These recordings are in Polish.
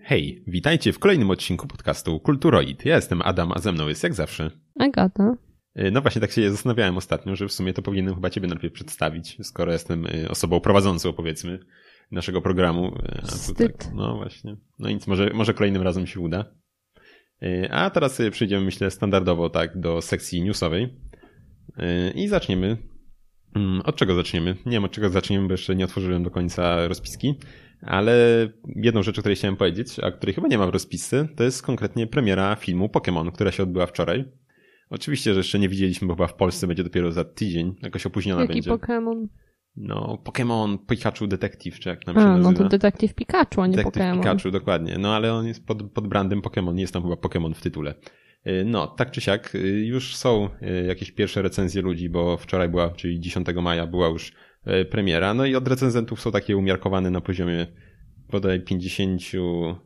Hej, witajcie w kolejnym odcinku podcastu Kulturoid. Ja jestem Adam, a ze mną jest jak zawsze Agata. Y, No właśnie, tak się zastanawiałem ostatnio, że w sumie to powinienem chyba ciebie najpierw przedstawić, skoro jestem y, osobą prowadzącą, powiedzmy, naszego programu. Y, A tu Wstyd. tak, no właśnie. No nic, może, może kolejnym razem się uda. A teraz przejdziemy, myślę, standardowo tak do sekcji newsowej. I zaczniemy. Mm, Od czego zaczniemy? Nie wiem od czego zaczniemy, bo jeszcze nie otworzyłem do końca rozpiski. Ale jedną rzecz, o której chciałem powiedzieć, a której chyba nie ma w rozpisce, to jest konkretnie premiera filmu Pokémon, która się odbyła wczoraj. Oczywiście, że jeszcze nie widzieliśmy, bo chyba w Polsce będzie dopiero za tydzień, jakoś opóźniona Jaki będzie. Pokémon? No, Pokémon Pikachu Detective, czy jak nam się A, nazywa. no to detektyw Pikachu, a nie Detective Pokémon. Pikachu, dokładnie. No ale on jest pod, pod brandem Pokémon, nie jest tam chyba Pokémon w tytule. Y, No, tak czy siak, y, już są y, jakieś pierwsze recenzje ludzi, bo wczoraj była, czyli 10 maja była już premiera, no i od recenzentów są takie umiarkowane na poziomie bodaj 50,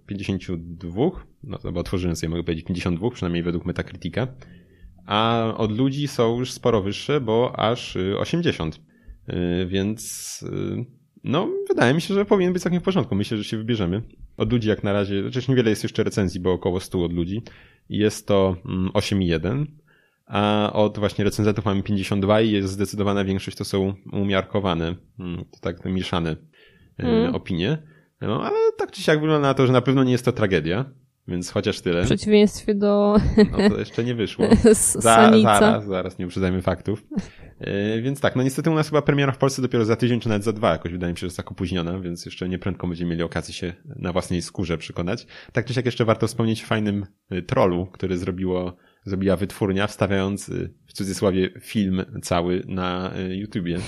52, no to bo otworzyłem sobie, mogę powiedzieć 52, przynajmniej według Metacritica, a od ludzi są już sporo wyższe, bo aż y, 80. Y, Więc no, wydaje mi się, że powinien być całkiem w porządku. Myślę, że się wybierzemy. Od ludzi jak na razie, chociaż niewiele jest jeszcze recenzji, bo około 100 od ludzi. Jest to mm, 8,1, a od właśnie recenzentów mamy 52 i jest zdecydowana większość to są umiarkowane, mm, to tak mieszane y, Mm. opinie. No, ale tak czy siak wygląda na to, że na pewno nie jest to tragedia, więc chociaż tyle. W przeciwieństwie do No to jeszcze nie wyszło. Za, zaraz, zaraz, nie uprzedzajmy faktów. Yy, więc tak, no niestety u nas chyba premiera w Polsce dopiero za tydzień, czy nawet za dwa, jakoś wydaje mi się, że jest tak opóźniona, więc jeszcze nie prędko będziemy mieli okazję się na własnej skórze przekonać. Tak czy siak jeszcze warto wspomnieć o fajnym y, trollu, który zrobiło, zrobiła wytwórnia, wstawiając y, w cudzysłowie film cały na YouTubie.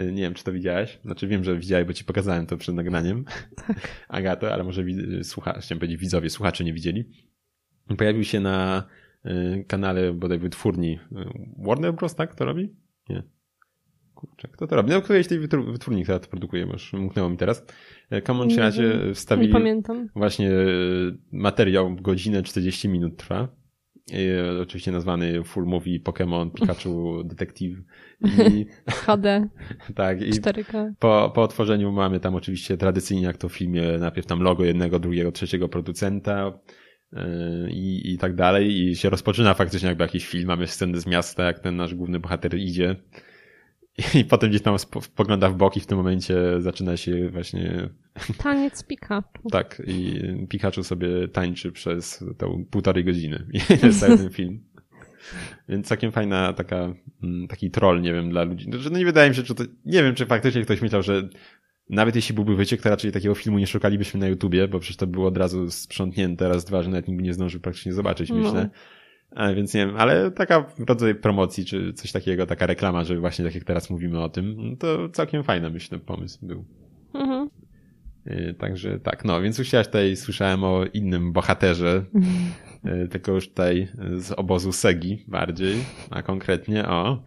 Y, Nie wiem, czy to widziałeś. Znaczy wiem, że widziałeś, bo ci pokazałem to przed nagraniem. Agato, ale może wi- słucha, chciałem powiedzieć widzowie, słuchacze nie widzieli. Pojawił się na y, kanale bodaj wytwórni y, Warner Bros. tak to robi? Nie. Kurczę, kto to robi? No, którejś tej wytwór- wytwórni, która to produkuje, już umknęło mi teraz. Y, Common razie wiem. Nie wstawili pamiętam. właśnie y, materiał, godzinę 40 minut trwa. Y, Oczywiście nazwany full movie Pokémon Pikachu Detective. I HD, tak, i 4K. po, po otworzeniu mamy tam oczywiście tradycyjnie, jak to w filmie, najpierw tam logo jednego, drugiego, trzeciego producenta yy, i, i tak dalej. I się rozpoczyna faktycznie jakby jakiś film. Mamy scenę z miasta, jak ten nasz główny bohater idzie. I potem gdzieś tam spo- spogląda w bok i w tym momencie zaczyna się właśnie Taniec Pikachu. tak i Pikachu sobie tańczy przez tą półtorej godziny. I jest cały ten film. Więc całkiem fajna taka, mm, taki troll, nie wiem, dla ludzi. Znaczy, No nie wydaje mi się, czy to, nie wiem, czy faktycznie ktoś myślał, że nawet jeśli byłby wyciek, to raczej takiego filmu nie szukalibyśmy na YouTubie, bo przecież to było od razu sprzątnięte raz, dwa, że nawet nikt nie zdążył praktycznie zobaczyć, No. myślę. A, więc nie wiem, ale taka rodzaj promocji, czy coś takiego, taka reklama, że właśnie tak jak teraz mówimy o tym, to całkiem fajny, myślę, pomysł był. Mhm. Yy, Także tak, no więc już ja tutaj słyszałem o innym bohaterze, yy, tylko już tutaj z obozu Segi bardziej, a konkretnie o.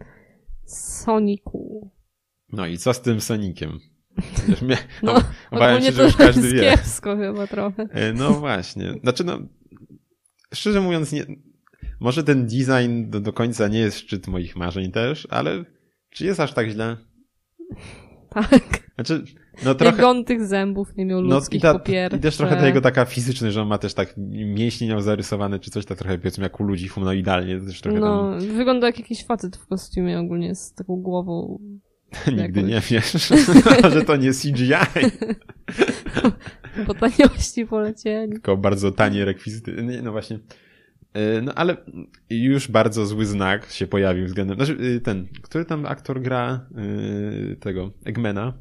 Soniku. No i co z tym Sonikiem? Mnie, No, no, obawiam się, że już każdy jest wie. kiepsko chyba trochę. Yy, No właśnie, znaczy no, szczerze mówiąc, nie, może ten design do, do końca nie jest szczyt moich marzeń też, ale czy jest aż tak źle? Tak. Znaczy, no Trochę... Jak tych zębów nie miał No ludzkich i, ta, po pierwsze. i też trochę tego taka fizyczny, że on ma też tak mięśnie miał zarysowane, czy coś tak trochę powiedzmy jak u ludzi humanoidalnie, też trochę No, wygląda jak jakiś facet w kostiumie ogólnie z taką głową. tam nigdy nie wiesz, że to nie CGI, Po taniości polecieli. tylko bardzo tanie rekwizyty. Nie, No właśnie. E, No ale już bardzo zły znak się pojawił względem, znaczy y, ten, który tam aktor gra y, tego, Eggmana?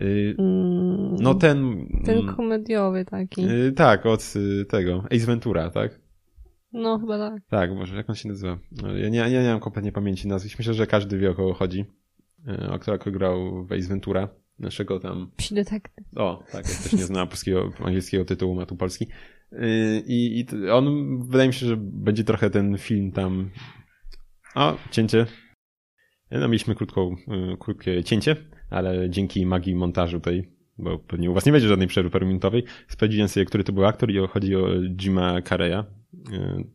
Y, Mm, No ten... Ten mm, komediowy taki. Tak, od tego, Ace Ventura, tak? No, chyba tak. Tak, może jak on się nazywa? No, Ja nie, ja nie mam kompletnie pamięci nazwisk. Myślę, że każdy wie o kogo chodzi. E, Aktor, który grał w Ace Ventura. Naszego tam... Psi detektyw. O, tak, ja też nie znam polskiego, angielskiego tytułu, ma tu polski. I, I on, wydaje mi się, że będzie trochę ten film tam... O, cięcie. No, mieliśmy krótką, e, krótkie cięcie, ale dzięki magii montażu tutaj, bo pewnie u was nie będzie żadnej przerwy paruminutowej, sprawdziłem sobie, który to był aktor i chodzi o Jima Carreya, e,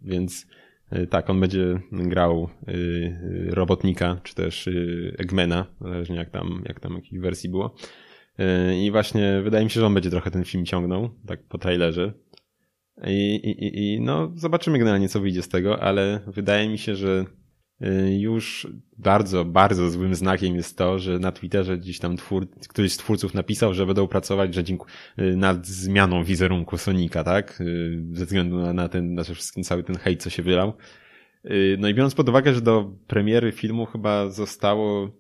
więc e, tak, on będzie grał robotnika, czy też Eggmana, zależnie jak tam, jak tam jakiej wersji było. I właśnie wydaje mi się, że on będzie trochę ten film ciągnął, tak po trailerze. I, i, i no, zobaczymy generalnie, co wyjdzie z tego, ale wydaje mi się, że yy, już bardzo, bardzo złym znakiem jest to, że na Twitterze gdzieś tam twór, któryś z twórców napisał, że będą pracować że dziękuję, nad zmianą wizerunku Sonika, tak? Ze względu na, na ten, na wszystkim cały ten hejt, co się wylał. No i biorąc pod uwagę, że do premiery filmu chyba zostało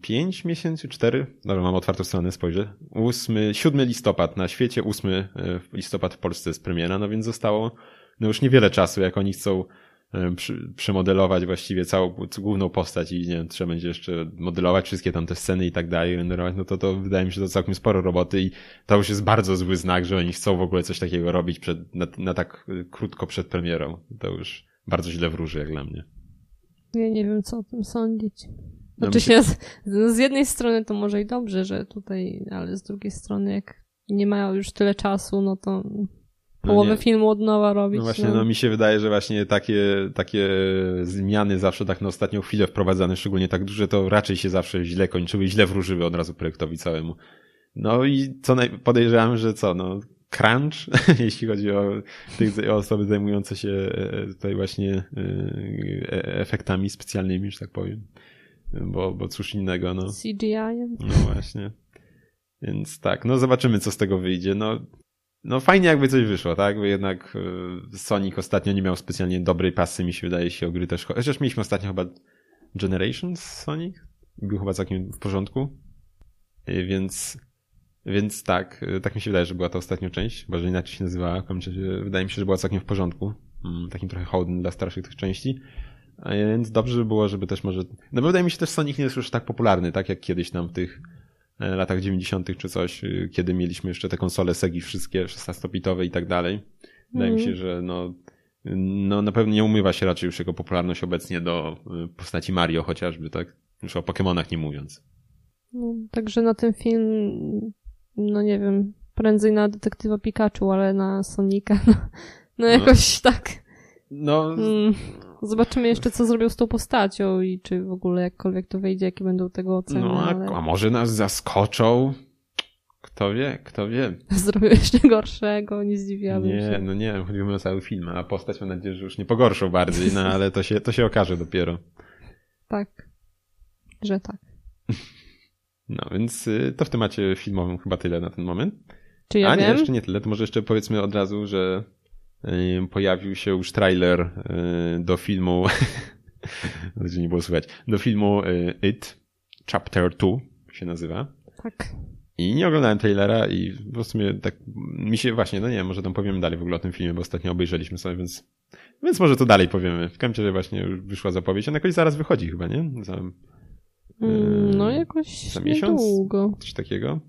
5 miesięcy, 4? Dobra, mam otwartą stronę, spojrzę. 8, 7 listopad na świecie, 8 e, listopad w Polsce jest premiera, no więc zostało no już niewiele czasu, jak oni chcą e, przy, przemodelować właściwie całą główną postać i nie wiem, trzeba będzie jeszcze modelować wszystkie tam te sceny i tak dalej, renderować, no to to wydaje mi się to całkiem sporo roboty i to już jest bardzo zły znak, że oni chcą w ogóle coś takiego robić przed, na, na tak e, krótko przed premierą. To już bardzo źle wróży jak dla mnie. Ja nie wiem, co o tym sądzić. Znaczy się, z, z jednej strony to może i dobrze, że tutaj, ale z drugiej strony jak nie mają już tyle czasu, no to połowę no filmu od nowa robić. No właśnie, no. no. mi się wydaje, że właśnie takie, takie zmiany zawsze tak na ostatnią chwilę wprowadzane, szczególnie tak duże, to raczej się zawsze źle kończyły, źle wróżyły od razu projektowi całemu. No i co naj... podejrzewam, że co, no crunch, jeśli chodzi o, tych, o osoby zajmujące się e, tutaj właśnie e, efektami specjalnymi, że tak powiem bo, bo cóż innego, no. CGI. No właśnie. Więc tak, no zobaczymy, co z tego wyjdzie. No, no fajnie jakby coś wyszło, tak? Bo jednak e, Sonic ostatnio nie miał specjalnie dobrej pasy, mi się wydaje się o gry też. Chociaż mieliśmy ostatnio chyba Generations Sonic. Był chyba całkiem w porządku. E, więc, więc tak, e, tak mi się wydaje, że była to ostatnia część, bo że inaczej się nazywała. Wydaje mi się, że była całkiem w porządku. Mm, takim trochę hołdem dla starszych tych części. Więc dobrze by było, żeby też może... No wydaje mi się też Sonic nie jest już tak popularny, tak jak kiedyś tam w tych e, latach 90. czy coś, y, kiedy mieliśmy jeszcze te konsole Segi wszystkie 16-bitowe i tak dalej. Wydaje mi się, mhm. że no, no na pewno nie umywa się raczej już jego popularność obecnie do y, postaci Mario chociażby, tak? Już o Pokémonach nie mówiąc. No, także na ten film, no nie wiem, prędzej na detektywa Pikachu, ale na Sonika, no, no jakoś no. tak. No, mm. Zobaczymy jeszcze, co zrobią z tą postacią i czy w ogóle jakkolwiek to wyjdzie, jakie będą tego oceny. No, a, ale... a może nas zaskoczą? Kto wie, kto wie. Zrobią jeszcze gorszego, nie zdziwiłabym nie, się. No nie, chodzimy o cały film, a postać mam nadzieję, że już nie pogorszą bardziej, no ale to się, to się okaże dopiero. Tak, że tak. No, więc y, to w temacie filmowym chyba tyle na ten moment. Czy ja A wiem? nie, jeszcze nie tyle, to może jeszcze powiedzmy od razu, że pojawił się już trailer y, do filmu, nie było słychać, do filmu y, It, Chapter 2 się nazywa. Tak. I nie oglądałem trailera i w sumie tak mi się właśnie, no nie wiem, może tam powiemy dalej w ogóle o tym filmie, bo ostatnio obejrzeliśmy sobie, więc, więc może to dalej powiemy. W każdym razie właśnie już wyszła zapowiedź, ona jakoś zaraz wychodzi chyba, nie? Za, mm, no jakoś za miesiąc? Niedługo. Coś takiego.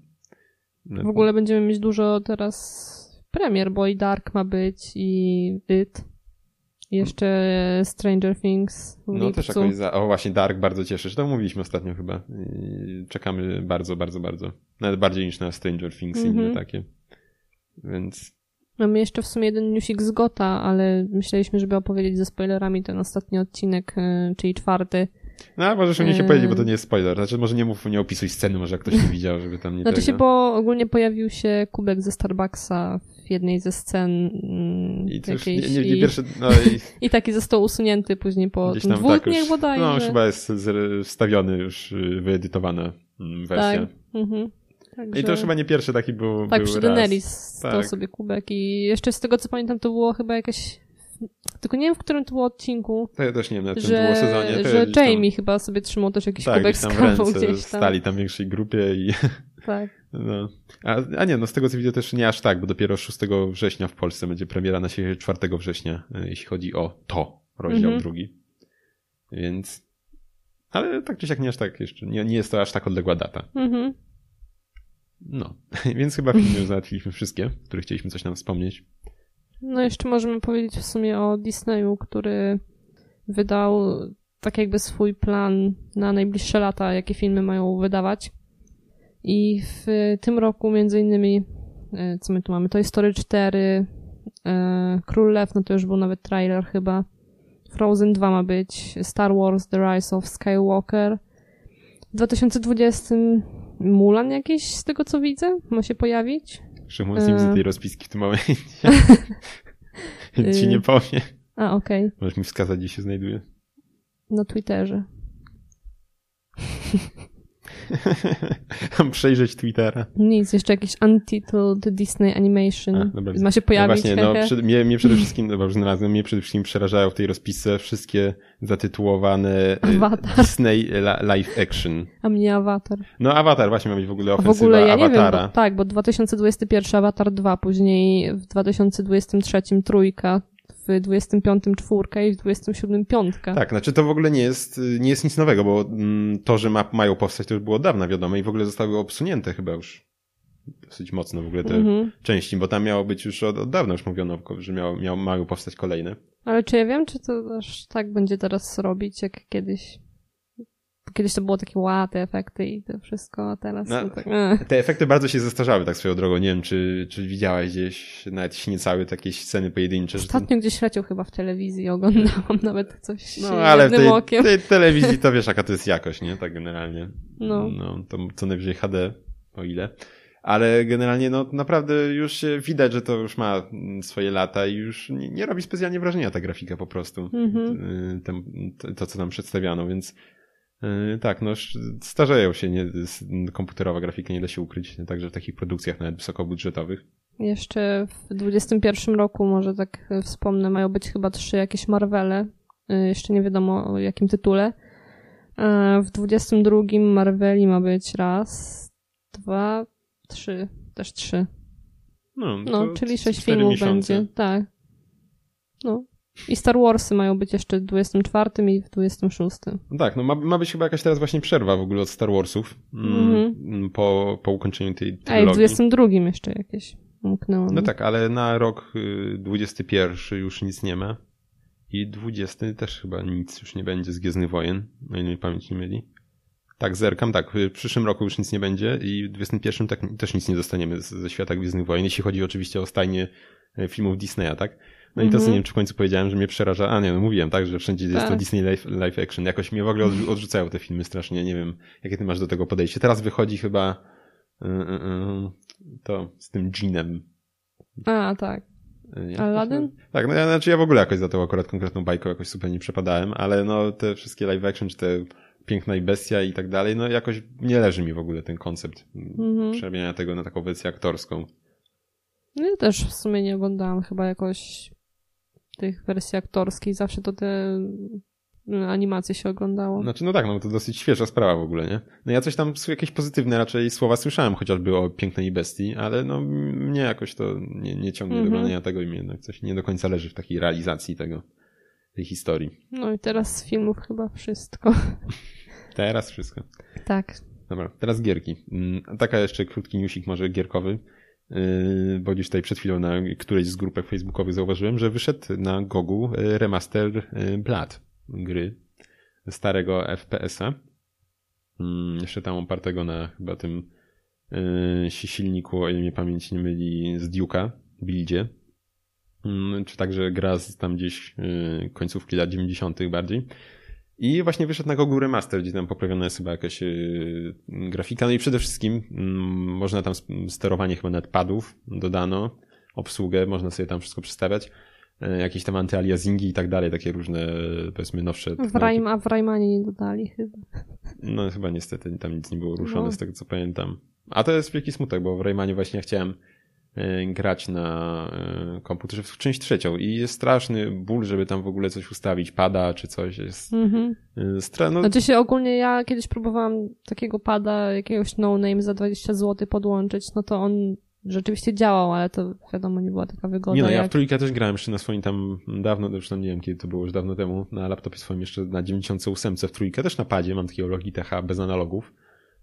W ogóle będziemy mieć dużo teraz premier, bo i Dark ma być i It. Jeszcze Stranger Things. no też jakoś za... O właśnie Dark bardzo cieszy się. To mówiliśmy ostatnio chyba. czekamy bardzo, bardzo, bardzo. Nawet bardziej niż na Stranger Things mm -hmm. i inne takie. Więc... Mamy jeszcze w sumie jeden newsik z Gota, ale myśleliśmy, żeby opowiedzieć ze spoilerami ten ostatni odcinek, e, czyli czwarty. No, możesz o niej się powiedzieć, bo to nie jest spoiler. Znaczy, może nie mów, nie opisuj sceny, może jak ktoś nie widział, żeby tam nie Znaczy tego. się, bo ogólnie pojawił się kubek ze Starbucksa jednej ze scen mm, I jakiejś. Nie, nie, nie pierwszy, no i, I taki został usunięty później po tam dwóch tak dniach bodajże. No, chyba jest wstawiony już, y, wyedytowana mm, wersja. Tak. Mhm. Także... I to już chyba nie pierwszy taki był Tak, był przy Daenerys tak. sobie kubek i jeszcze z tego co pamiętam to było chyba jakieś tylko nie wiem, w którym to było odcinku. To ja też nie wiem, na że, było sezonie. że Jamie tam... chyba sobie trzymał też jakiś tak, kubek z kawą gdzieś tam. Stali tam w większej grupie i... Tak. No. A, a nie, no z tego co widzę też nie aż tak, bo dopiero 6 września w Polsce będzie premiera na siebie 4 września, e, jeśli chodzi o to, rozdział mhm. drugi. Więc, ale tak czy siak nie aż tak jeszcze, nie, nie jest to aż tak odległa data. Mhm. No, więc chyba filmy załatwiliśmy wszystkie, które chcieliśmy coś nam wspomnieć. No jeszcze możemy powiedzieć w sumie o Disneyu, który wydał tak jakby swój plan na najbliższe lata, jakie filmy mają wydawać. I w tym roku między innymi, e, co my tu mamy, Toy Story 4, e, Król Lew, no to już był nawet trailer chyba, Frozen 2 ma być, Star Wars The Rise of Skywalker. W 2020 Mulan jakiś z tego co widzę ma się pojawić. Szymon nie widzę E. tej rozpiski w tym momencie. Ci nie powiem. A, okej. Możesz mi wskazać, gdzie się znajduje. Na Twitterze. Mam przejrzeć Twittera. Nic, jeszcze jakiś Untitled Disney Animation. A, dobra, ma się No pojawić. właśnie, no, przed, mnie, mnie przede wszystkim, no, bo już znalazłem, mnie przede wszystkim przerażają w tej rozpisce wszystkie zatytułowane y, Avatar. Disney live action. A mnie Avatar. No Avatar właśnie ma być w ogóle A w ofensywa ogóle ja nie wiem, bo, tak, bo 2021 Avatar 2, później w 2023 trójka, w 25 czwórka i w 27 piątka. Tak, znaczy to w ogóle nie jest, nie jest nic nowego, bo mm, to, że ma, mają powstać, to już było od dawna wiadome i w ogóle zostały obsunięte chyba już dosyć mocno w ogóle te Mhm. części, bo tam miało być już od, od dawna już mówiono, że miało, miało, mają powstać kolejne. Ale czy ja wiem, czy to aż tak będzie teraz robić, jak kiedyś? Kiedyś to było takie ła, te efekty i to wszystko, a teraz No, tak... eh. Te efekty bardzo się zestarzały tak swoją drogą. Nie wiem, czy, czy widziałaś gdzieś nawet śniecały takie sceny pojedyncze. Ostatnio gdzieś leciał chyba w telewizji, oglądałam nawet coś No, ale w jednym tej, okiem. tej telewizji to wiesz, jaka to jest jakość, nie? Tak generalnie. No. no to co najwyżej HD, o ile. Ale generalnie, no naprawdę już się widać, że to już ma mm, swoje lata i już nie, nie robi specjalnie wrażenia ta grafika po prostu. Y, Tem, to, to, co nam przedstawiano, więc tak, no starzeją się, nie, komputerowa grafika nie da się ukryć, także w takich produkcjach nawet wysokobudżetowych. Jeszcze w 21 roku, może tak e, wspomnę, mają być chyba trzy jakieś Marvele. E, Jeszcze nie wiadomo o jakim tytule. E, W 22 Marveli ma być raz, dwa, trzy. Też trzy. No, No, czyli sześć filmów miesiące. będzie. Tak. No. I Star Warsy mają być jeszcze w 24 i w 26. No Tak, no ma, ma być chyba jakaś teraz właśnie przerwa w ogóle od Star Warsów mm, Mhm. po, po ukończeniu tej A i w trylogii. 22 jeszcze jakieś umknęło. No mi. tak, ale na rok y, 21 już nic nie ma. I 20 też chyba nic już nie będzie z Gwiezdnych Wojen, o ile mi pamięć nie myli. Tak, zerkam, tak, w przyszłym roku już nic nie będzie i w 21 tak, też nic nie dostaniemy ze świata Gwiezdnych Wojen, jeśli chodzi oczywiście o stajnie e, filmów Disneya, tak? No i to, co Mhm. nie wiem, czy w końcu powiedziałem, że mnie przeraża, a nie, no mówiłem, tak, że wszędzie jest to Tak. Disney live, live action. Jakoś mnie w ogóle odrzu- odrzucają te filmy strasznie, nie wiem, jakie ty masz do tego podejście. Teraz wychodzi chyba y, y, y, to z tym Jeanem, A, tak. jak Aladdin? Tak, no ja, znaczy ja w ogóle jakoś za tą akurat konkretną bajką jakoś super nie przepadałem, ale no te wszystkie live action, czy te Piękna i Bestia i tak dalej, no jakoś nie leży mi w ogóle ten koncept Mhm. przerabiania tego na taką wersję aktorską. No ja też w sumie nie oglądałam chyba jakoś tych wersji aktorskich. Zawsze to te mm, animacje się oglądało. Znaczy no tak, no to dosyć świeża sprawa w ogóle, nie? No ja coś tam, jakieś pozytywne raczej słowa słyszałem chociażby o Pięknej Bestii, ale no mnie jakoś to nie, nie ciągnie do Mhm. oglądania tego i mnie jednak coś nie do końca leży w takiej realizacji tego, tej historii. No i teraz z filmów chyba wszystko. Teraz wszystko. tak. Dobra, teraz gierki. Mm, Taka jeszcze krótki newsik może gierkowy, bo gdzieś tutaj przed chwilą na którejś z grupek facebookowych zauważyłem, że wyszedł na Gogu yy, remaster yy, Blood gry starego FPS-a. Mm, Jeszcze tam opartego na chyba tym yy, silniku, o ile mnie pamięć nie myli, z Duke'a, buildzie. Mm, Czy także gra z tam gdzieś yy, końcówki lat 90. bardziej. I właśnie wyszedł na Google Remaster, gdzie tam poprawiona jest chyba jakaś yy, grafika. No i przede wszystkim mm, można tam sterowanie chyba nawet padów dodano, obsługę, można sobie tam wszystko przestawiać. Yy, jakieś tam antyaliasingi i tak dalej, takie różne powiedzmy nowsze W. Rajm, a w Rajmanie nie dodali chyba. No chyba niestety tam nic nie było ruszone No. z tego co pamiętam. A to jest wielki smutek, bo w Raymanie właśnie ja chciałem e, grać na e, komputerze w część trzecią i jest straszny ból, żeby tam w ogóle coś ustawić, pada czy coś. Jest Mhm. e, stra- no, Znaczy się ogólnie ja kiedyś próbowałam takiego pada jakiegoś no-name za 20 zł podłączyć, no to on rzeczywiście działał, ale to wiadomo nie była taka wygoda Nie no, ja jak... w trójkę też grałem jeszcze na swoim tam dawno, zresztą nie wiem kiedy to było, już dawno temu, na laptopie swoim jeszcze na 98 w trójkę, też na padzie, mam takiego Logitecha bez analogów.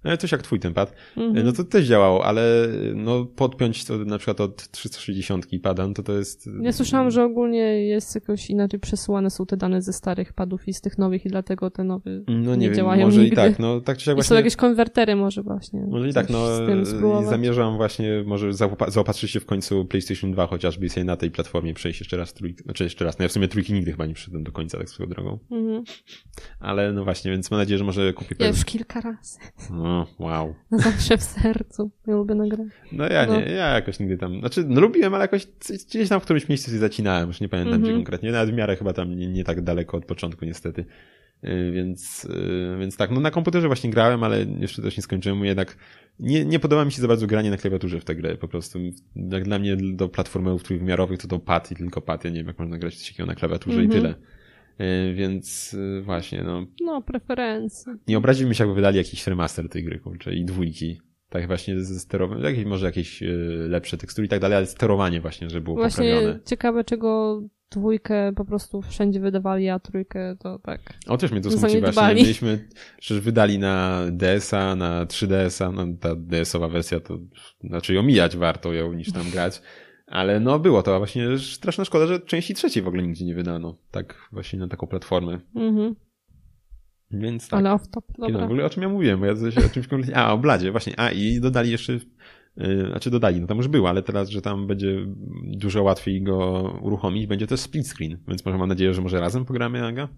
No, coś jak twój ten pad. Mhm. No to też działało, ale no podpiąć to na przykład od 360 pada, no to to jest... Ja słyszałam, że ogólnie jest jakoś inaczej przesyłane są te dane ze starych padów i z tych nowych i dlatego te nowe No nie, nie wiem, działają może nigdy. i tak, no tak czy siak I są właśnie... jakieś konwertery może właśnie. Może i tak, no spróbować. zamierzam właśnie może zaopa- zaopatrzyć się w końcu PlayStation 2 chociażby i sobie na tej platformie przejść jeszcze raz trójkę, znaczy jeszcze raz, no ja w sumie trójki nigdy chyba nie przyszedłem do końca tak swoją drogą, Mhm. ale no właśnie, więc mam nadzieję, że może kupię Ja już kilka razy. No O, wow. Zawsze w sercu. Ja lubię nagrać. No ja No. nie, ja jakoś nigdy tam, znaczy no, lubiłem, ale jakoś gdzieś tam w którymś miejscu się zacinałem, już nie pamiętam gdzie Mhm. konkretnie, nawet w miarę chyba tam nie, nie tak daleko od początku niestety. Yy, Więc, yy, więc tak, no na komputerze właśnie grałem, ale jeszcze też nie skończyłem, jednak nie, nie podoba mi się za bardzo granie na klawiaturze w tę grę, po prostu jak dla mnie do platformerów trójwymiarowych to to pad i tylko pad, ja nie wiem jak można grać coś takiego na klawiaturze i Mhm. tyle. Yy, Więc yy, właśnie, no No, preferencje. nie obraziłbym się, jakby wydali jakiś remaster tej gry, kurczę, i dwójki. Tak właśnie ze sterowaniem, jakieś, może jakieś e, lepsze tekstury i tak dalej, ale sterowanie właśnie, żeby było Właśnie poprawione. ciekawe, czego dwójkę po prostu wszędzie wydawali, a trójkę to tak. O, też mnie to smuci właśnie. Mieliśmy, przecież wydali na DS-a, na 3DS-a, no ta DS-owa wersja to, znaczy omijać warto ją niż tam grać. Ale no było to, a właśnie straszna szkoda, że części trzeciej w ogóle nigdzie nie wydano. Tak właśnie na taką platformę. Mhm. Więc tak. Ale off top, Kiedy, w dobra. ogóle o czym ja mówiłem, bo ja coś o czymś kompletnie... A, o Bladzie, właśnie. A, i dodali jeszcze... Yy, znaczy dodali, no tam już było, ale teraz, że tam będzie dużo łatwiej go uruchomić, będzie też split screen, więc może mam nadzieję, że może razem pogramy, Aga?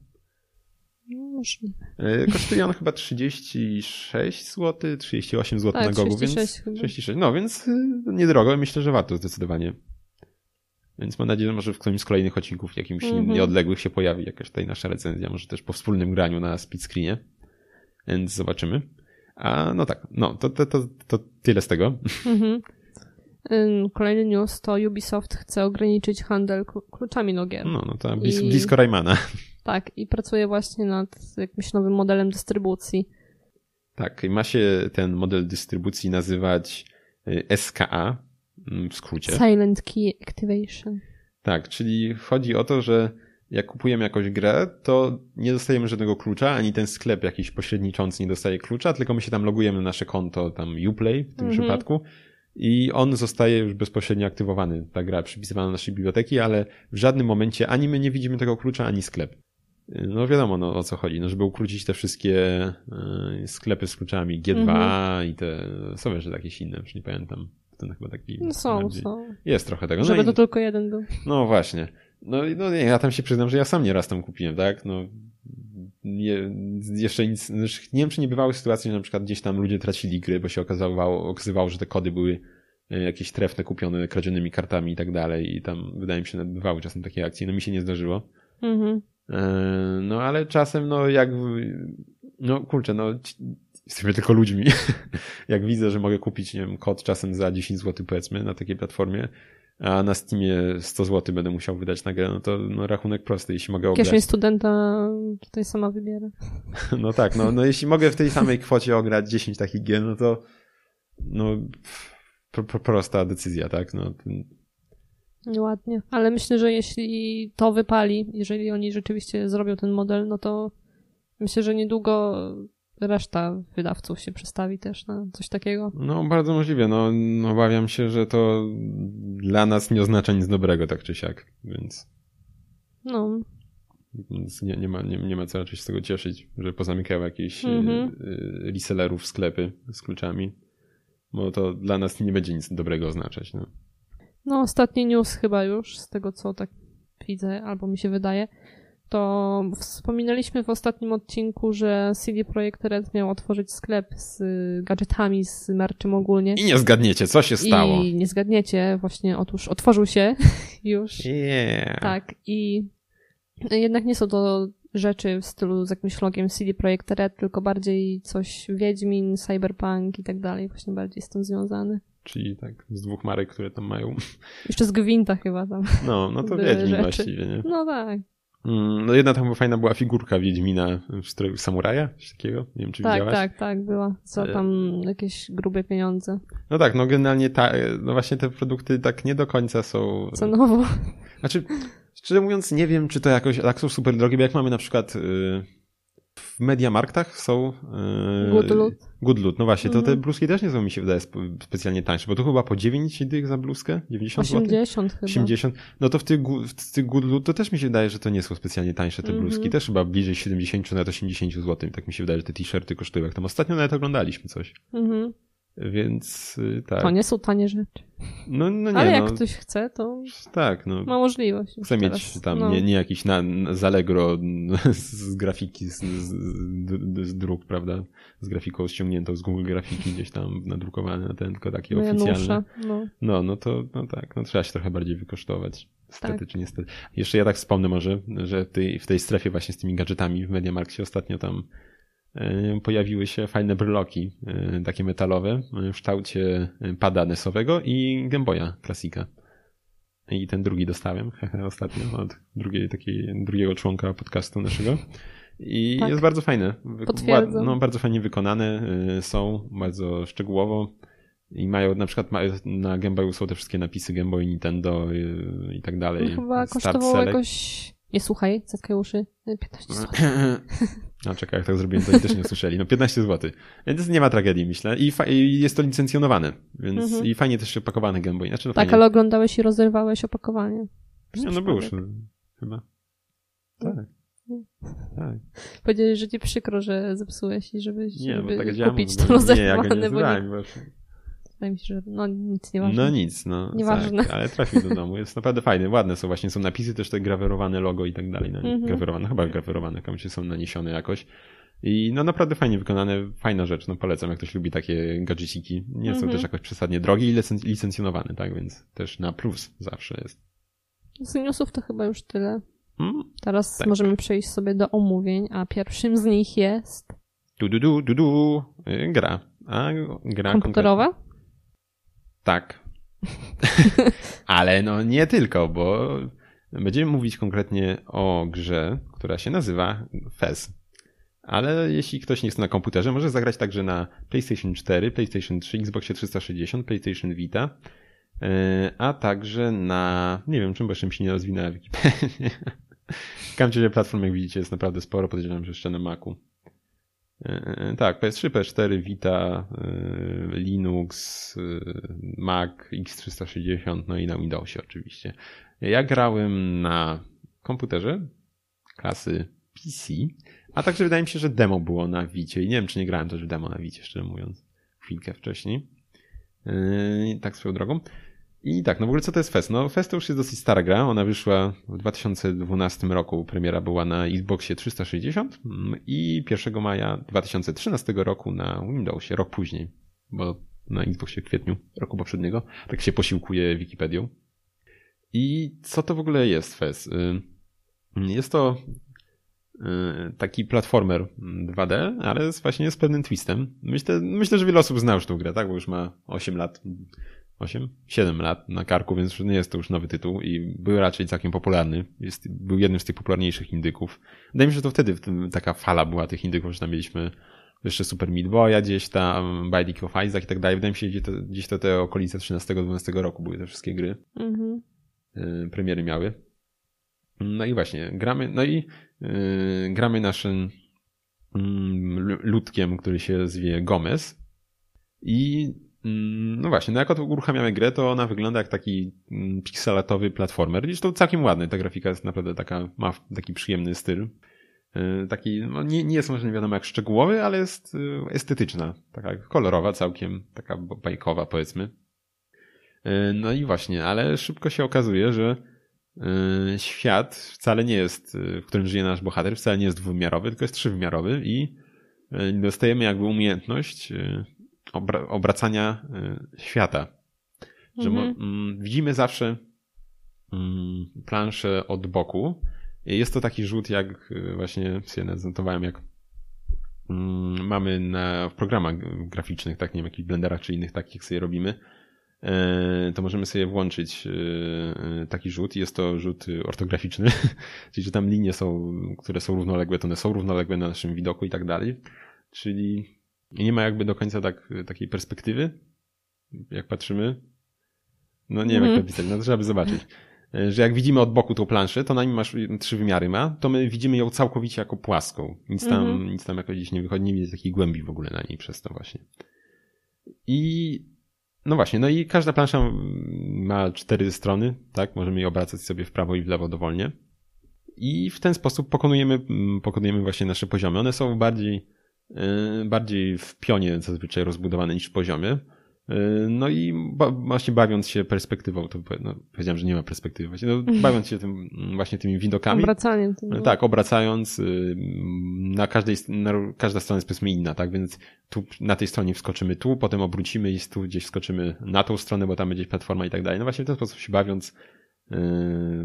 Możliwe. Yy, kosztuje on chyba 36 zł, 38 zł na Gogu, 36 więc... chyba. 36, no więc yy, niedrogo, myślę, że warto zdecydowanie. Więc mam nadzieję, że może w którymś z kolejnych odcinków, jakimś Mhm. nieodległych się pojawi jakaś tutaj nasza recenzja, może też po wspólnym graniu na split screenie. Więc zobaczymy. A no tak, no to, to, to, to tyle z tego. Mhm. Ym, Kolejny news to Ubisoft chce ograniczyć handel klu- kluczami do gier. No, no to I- blisko Raymana. Tak, i pracuje właśnie nad jakimś nowym modelem dystrybucji. Tak, i ma się ten model dystrybucji nazywać y, SKA mm, w skrócie. Silent Key Activation. Tak, czyli chodzi o to, że jak kupujemy jakąś grę, to nie dostajemy żadnego klucza, ani ten sklep jakiś pośredniczący nie dostaje klucza, tylko my się tam logujemy na nasze konto, tam Uplay w tym Mhm. przypadku i on zostaje już bezpośrednio aktywowany, ta gra przypisywana do naszej biblioteki, ale w żadnym momencie ani my nie widzimy tego klucza, ani sklep. No wiadomo no, o co chodzi, no żeby ukrócić te wszystkie y, sklepy z kluczami G2 Mhm. i te, są jeszcze jakieś inne, już nie pamiętam. Ten chyba taki No są, bardziej- są. Jest trochę tego. No Żeby i- to tylko jeden był. no właśnie. No, i- no nie, ja tam się przyznam, że ja sam nieraz tam kupiłem, tak? No, nie, jeszcze nic, znaczy, nie wiem, czy nie bywały sytuacje, że na przykład gdzieś tam ludzie tracili gry, bo się okazywało, okazywało że te kody były e, jakieś trefne, kupione kradzionymi kartami i tak dalej i tam, wydaje mi się, bywały czasem takie akcje, no mi się nie zdarzyło. Mhm. E, No, ale czasem, no, jak, no, kurczę, no, jesteśmy tylko ludźmi. jak widzę, że mogę kupić, nie wiem, kod czasem za 10 zł, powiedzmy, na takiej platformie, a na Steamie 100 zł będę musiał wydać na grę, no to no, rachunek prosty, jeśli mogę ograć. Kieszeń studenta tutaj sama wybiera. No tak, no, no jeśli mogę w tej samej kwocie ograć 10 takich gier, no to no pro, prosta decyzja, tak? No, Nieładnie. Ale myślę, że jeśli to wypali, jeżeli oni rzeczywiście zrobią ten model, no to myślę, że niedługo reszta wydawców się przestawi też na coś takiego. no bardzo możliwe, no, obawiam się, że to dla nas nie oznacza nic dobrego, tak czy siak, więc, No, więc nie, nie, ma, nie, nie ma co raczej się z tego cieszyć, że pozamykały jakieś Mhm. y, y, resellerów sklepy z kluczami, bo to dla nas nie będzie nic dobrego oznaczać, no. No ostatni news chyba już, z tego co tak widzę, albo mi się wydaje, to wspominaliśmy w ostatnim odcinku, że CD Projekt Red miał otworzyć sklep z gadżetami, z merczem ogólnie. I nie zgadniecie, co się stało. I nie zgadniecie, właśnie otóż otworzył się już. Yeah. Tak, i jednak nie są to rzeczy w stylu z jakimś logiem CD Projekt Red, tylko bardziej coś Wiedźmin, Cyberpunk i tak dalej, właśnie bardziej z tym związany. Czyli tak, z dwóch marek, które tam mają. Jeszcze z Gwinta chyba tam. No, no to Wiedźmin właściwie, nie? No tak, Mm, No jedna tam fajna była figurka Wiedźmina w stroju samuraja, coś takiego. Nie wiem, czy tak, widziałaś. tak, tak, była. Za E. tam jakieś grube pieniądze. No tak, no generalnie ta, no właśnie te produkty tak nie do końca są... Cenowo. Znaczy, szczerze mówiąc, nie wiem, czy to jakoś tak są super drogie, bo jak mamy na przykład y, w Mediamarktach są... y, Good Loot. Good Loot, no właśnie, to te Mhm. bluzki też nie są, mi się wydaje, sp- specjalnie tańsze, bo to chyba po 9 dych za bluzkę? 90 zł? 80 chyba. 80. No to w tych, w tych Good Loot to też mi się wydaje, że to nie są specjalnie tańsze te Mhm. bluzki. Też chyba bliżej 70, nawet 80 zł. Tak mi się wydaje, że te t-shirty kosztują. Jak tam ostatnio nawet oglądaliśmy coś. Mhm. Więc y, tak. To nie są tanie rzeczy. No, no nie, Ale jak no, ktoś chce, to tak, no. ma możliwość. Chcę mieć teraz. tam no. nie, nie jakiś na, na z Allegro z grafiki, z, z, z, druk, prawda? Z grafiką ściągniętą z Google Grafiki gdzieś tam nadrukowane na ten, tylko takie oficjalne. No. No, no to no tak, no trzeba się trochę bardziej wykosztować. Niestety Tak. czy niestety. Jeszcze ja tak wspomnę może, że w tej, w tej strefie właśnie z tymi gadżetami w MediaMarkcie ostatnio tam pojawiły się fajne bryloki, e, takie metalowe, e, w kształcie pada NES-owego i Game Boya klasika. I ten drugi dostałem ostatnio od drugiej, takiej, drugiego członka podcastu naszego. I Tak. jest bardzo fajne. Potwierdzam. No, bardzo fajnie wykonane są, bardzo szczegółowo. I mają na przykład na Game Boyu są te wszystkie napisy Game Boy, Nintendo i, i tak dalej. No chyba Start kosztowało Select. jakoś... Nie słuchaj, zatkaj uszy. 15 zł. No czekaj, jak tak zrobiłem, to oni też nie słyszeli. No 15 zł. Więc nie ma tragedii, myślę. I, fa- i jest to licencjonowane, więc Mhm. i fajnie też opakowany Game Boy. Znaczy, no Tak, fajnie. ale oglądałeś i rozrywałeś opakowanie. Nie, no był już chyba. Tak. No. Tak. Powiedzieli, że ci przykro, że zepsułeś i żebyś Nie, bo żeby tak kupić to Nie, ja go nie rozerwane, bo nie. Wydaje mi się, że no nic nie ważne. No nic, no. Nieważne. Tak, ale trafił do domu. Jest naprawdę fajny, ładne są właśnie, są napisy też te grawerowane logo i tak dalej. No, Mhm. Grawerowane, chyba grawerowane, tam się są naniesione jakoś. I no naprawdę fajnie wykonane, fajna rzecz, no polecam, jak ktoś lubi takie gadżeciki. Nie są Mhm. też jakoś przesadnie drogie i licen- licencjonowane, tak, więc też na plus zawsze jest. Z newsów to chyba już tyle. Mm. Teraz Tak. możemy przejść sobie do omówień, a pierwszym z nich jest Du, du, du, du, du. Gra. A gra komputerowa. konkretnie- Tak. Ale no nie tylko, bo będziemy mówić konkretnie o grze, która się nazywa Fez. Ale jeśli ktoś nie chce na komputerze, może zagrać także na PlayStation 4, PlayStation 3, Xboxie 360, PlayStation Vita, yy, a także na, nie wiem, czym, bo jeszcze mi się nie rozwinęła Wikipedia. Razie platform, jak widzicie, jest naprawdę sporo, podejrzewam, że jeszcze na Macu. Yy, Tak, PS3, PS4, Vita, yy, Linux, Mac, X360, no i na Windowsie oczywiście. Ja grałem na komputerze klasy PC, a także wydaje mi się, że demo było na Vicie i nie wiem, czy nie grałem też w demo na Vicie, szczerze mówiąc, chwilkę wcześniej. Tak swoją drogą. I tak, no w ogóle co to jest Fest? No Fest to już jest dosyć stara gra, ona wyszła w 2012 roku, premiera była na Xboxie 360 mm, i 1 maja 2013 roku na Windowsie, rok później, bo na Xboxie w kwietniu roku poprzedniego, tak się posiłkuje Wikipedią. I co to w ogóle jest Fez? Y, Jest to y, taki platformer 2D, ale właśnie z pewnym twistem. Myślę, myślę, że wiele osób zna już tą grę, tak? Bo już ma 8 lat, 8? 7 lat na karku, więc nie jest to już nowy tytuł i był raczej całkiem popularny. Jest, był jednym z tych popularniejszych indyków. Wydaje mi się, że to wtedy taka fala była tych indyków, że tam mieliśmy jeszcze Super Meat Boya gdzieś tam, Binding of Isaac i tak dalej. Wydaje mi się, że gdzieś to, gdzieś to te okolice 13-12 roku były te wszystkie gry Mhm. y, premiery miały. No i właśnie, gramy, no i y, gramy naszym mm, lu- ludkiem, który się zwie Gomez. I no właśnie, no jak uruchamiamy grę, to ona wygląda jak taki mm, pixelatowy platformer. To całkiem ładny, ta grafika jest naprawdę taka, ma taki przyjemny styl. Y, Taki, no nie, nie jest może nie wiadomo jak szczegółowy, ale jest y, estetyczna, taka kolorowa całkiem, taka bajkowa powiedzmy. Y, No i właśnie, ale szybko się okazuje, że świat wcale nie jest, w którym żyje nasz bohater, wcale nie jest dwuwymiarowy, tylko jest trzywymiarowy i dostajemy jakby umiejętność obra- obracania y, świata. Że Mhm. mm, widzimy zawsze mm, planszę od boku. Jest to taki rzut, jak y, właśnie sobie zanotowałem, jak mm, mamy na, w programach graficznych, tak, nie wiem, jakichś blenderach czy innych takich, sobie robimy, e, to możemy sobie włączyć taki rzut. Jest to rzut y, ortograficzny, czyli że tam linie są, które są równoległe, to one są równoległe na naszym widoku i tak dalej. Czyli nie ma jakby do końca tak, takiej perspektywy, jak patrzymy. No nie wiem, jak to Mhm. pisać, no to trzeba by zobaczyć. E, Że jak widzimy od boku tą planszę, to na nim masz trzy wymiary ma, to my widzimy ją całkowicie jako płaską. Nic tam, Mhm. nic tam jakoś gdzieś nie wychodzi, nie widać takiej głębi w ogóle na niej przez to właśnie. I no właśnie, no i każda plansza mm, ma cztery strony, tak? Możemy je obracać sobie w prawo i w lewo dowolnie. I w ten sposób pokonujemy, mm, pokonujemy właśnie nasze poziomy. One są bardziej bardziej w pionie zazwyczaj rozbudowane niż w poziomie. No i ba właśnie bawiąc się perspektywą, to no, powiedziałem, że nie ma perspektywy, właśnie, no, bawiąc się tym, właśnie tymi widokami. Obracaniem. Tym, no. Tak, obracając, y, na każdej, na, każda strona jest powiedzmy inna, tak, więc tu na tej stronie wskoczymy tu, potem obrócimy i tu gdzieś wskoczymy na tą stronę, bo tam będzie platforma i tak dalej. No właśnie w ten sposób się bawiąc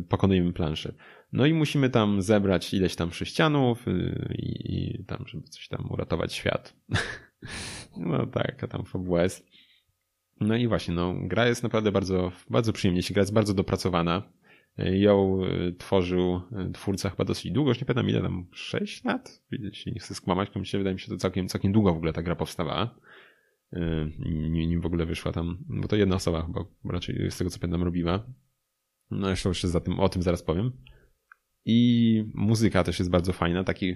pokonujemy planszę. No i musimy tam zebrać ileś tam sześcianów yy, i tam, żeby coś tam uratować świat. no tak, a tam fabuła. No i właśnie, no, gra jest naprawdę bardzo, bardzo przyjemnie się gra, jest bardzo dopracowana. Ją e, tworzył twórca chyba dosyć długo, już nie pamiętam ile tam, 6 lat? Jeśli nie chcę skłamać, to mi się wydaje mi się, to całkiem, całkiem długo w ogóle ta gra powstawała. Nim w ogóle wyszła tam, bo to jedna osoba chyba raczej z tego co pamiętam robiła. No jeszcze, jeszcze za tym, o tym zaraz powiem. I muzyka też jest bardzo fajna, taki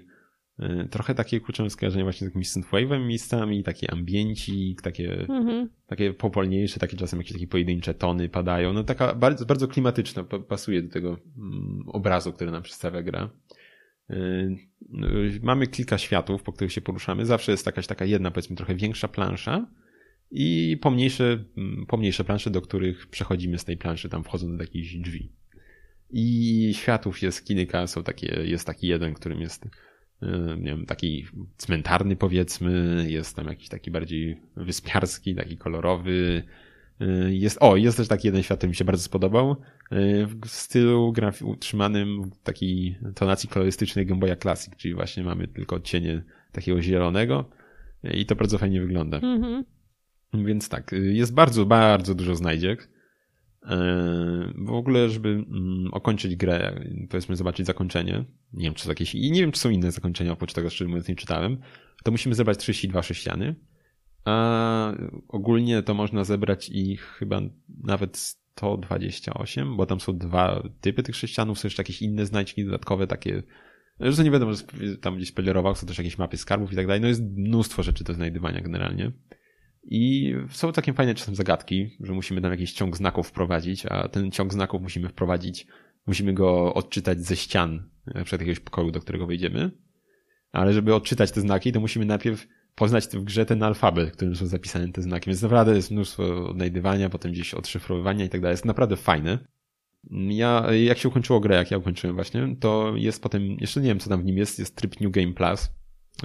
Y, trochę takie kurczę skojarzenie właśnie z jakimś synthwave'em miejscami, takie ambienci, takie, mhm. takie popolniejsze, takie czasem jakieś takie pojedyncze tony padają. No taka bardzo, bardzo klimatyczna, pasuje do tego mm, obrazu, który nam przedstawia gra. Y, no, mamy kilka światów, po których się poruszamy. Zawsze jest jakaś taka jedna, powiedzmy, trochę większa plansza i pomniejsze, mm, pomniejsze plansze, do których przechodzimy z tej planszy, tam wchodząc do jakichś drzwi. I światów jest kilka, są takie, jest taki jeden, którym jest E, nie wiem, taki cmentarny powiedzmy, jest tam jakiś taki bardziej wyspiarski, taki kolorowy. E, jest, o, jest też taki jeden świat, który mi się bardzo spodobał, e, w stylu graf utrzymanym w takiej tonacji kolorystycznej Game Boya Classic, czyli właśnie mamy tylko odcienie takiego zielonego i to bardzo fajnie wygląda. Mm -hmm. Więc tak, jest bardzo, bardzo dużo znajdziek. E, w ogóle, żeby mm, okończyć grę, powiedzmy zobaczyć zakończenie, nie wiem czy są jakieś, i nie wiem czy są inne zakończenia, oprócz tego szczerze mówiąc nie czytałem, to musimy zebrać 32 sześciany, a ogólnie to można zebrać ich chyba nawet 128, bo tam są dwa typy tych sześcianów, są jeszcze jakieś inne znajdźki dodatkowe, takie, że nie będę tam gdzieś spoilerował, są też jakieś mapy skarbów i tak dalej, no jest mnóstwo rzeczy do znajdywania generalnie. I są całkiem fajne czasem zagadki, że musimy tam jakiś ciąg znaków wprowadzić, a ten ciąg znaków musimy wprowadzić, musimy go odczytać ze ścian, na przykład jakiegoś pokoju, do którego wejdziemy. Ale żeby odczytać te znaki, to musimy najpierw poznać w grze ten alfabet, którym są zapisane te znaki. Więc naprawdę jest mnóstwo odnajdywania, potem gdzieś odszyfrowywania i tak dalej. Jest naprawdę fajne. Ja, jak się ukończyło grę, jak ja ukończyłem właśnie, to jest potem, jeszcze nie wiem co tam w nim jest, jest tryb New Game Plus,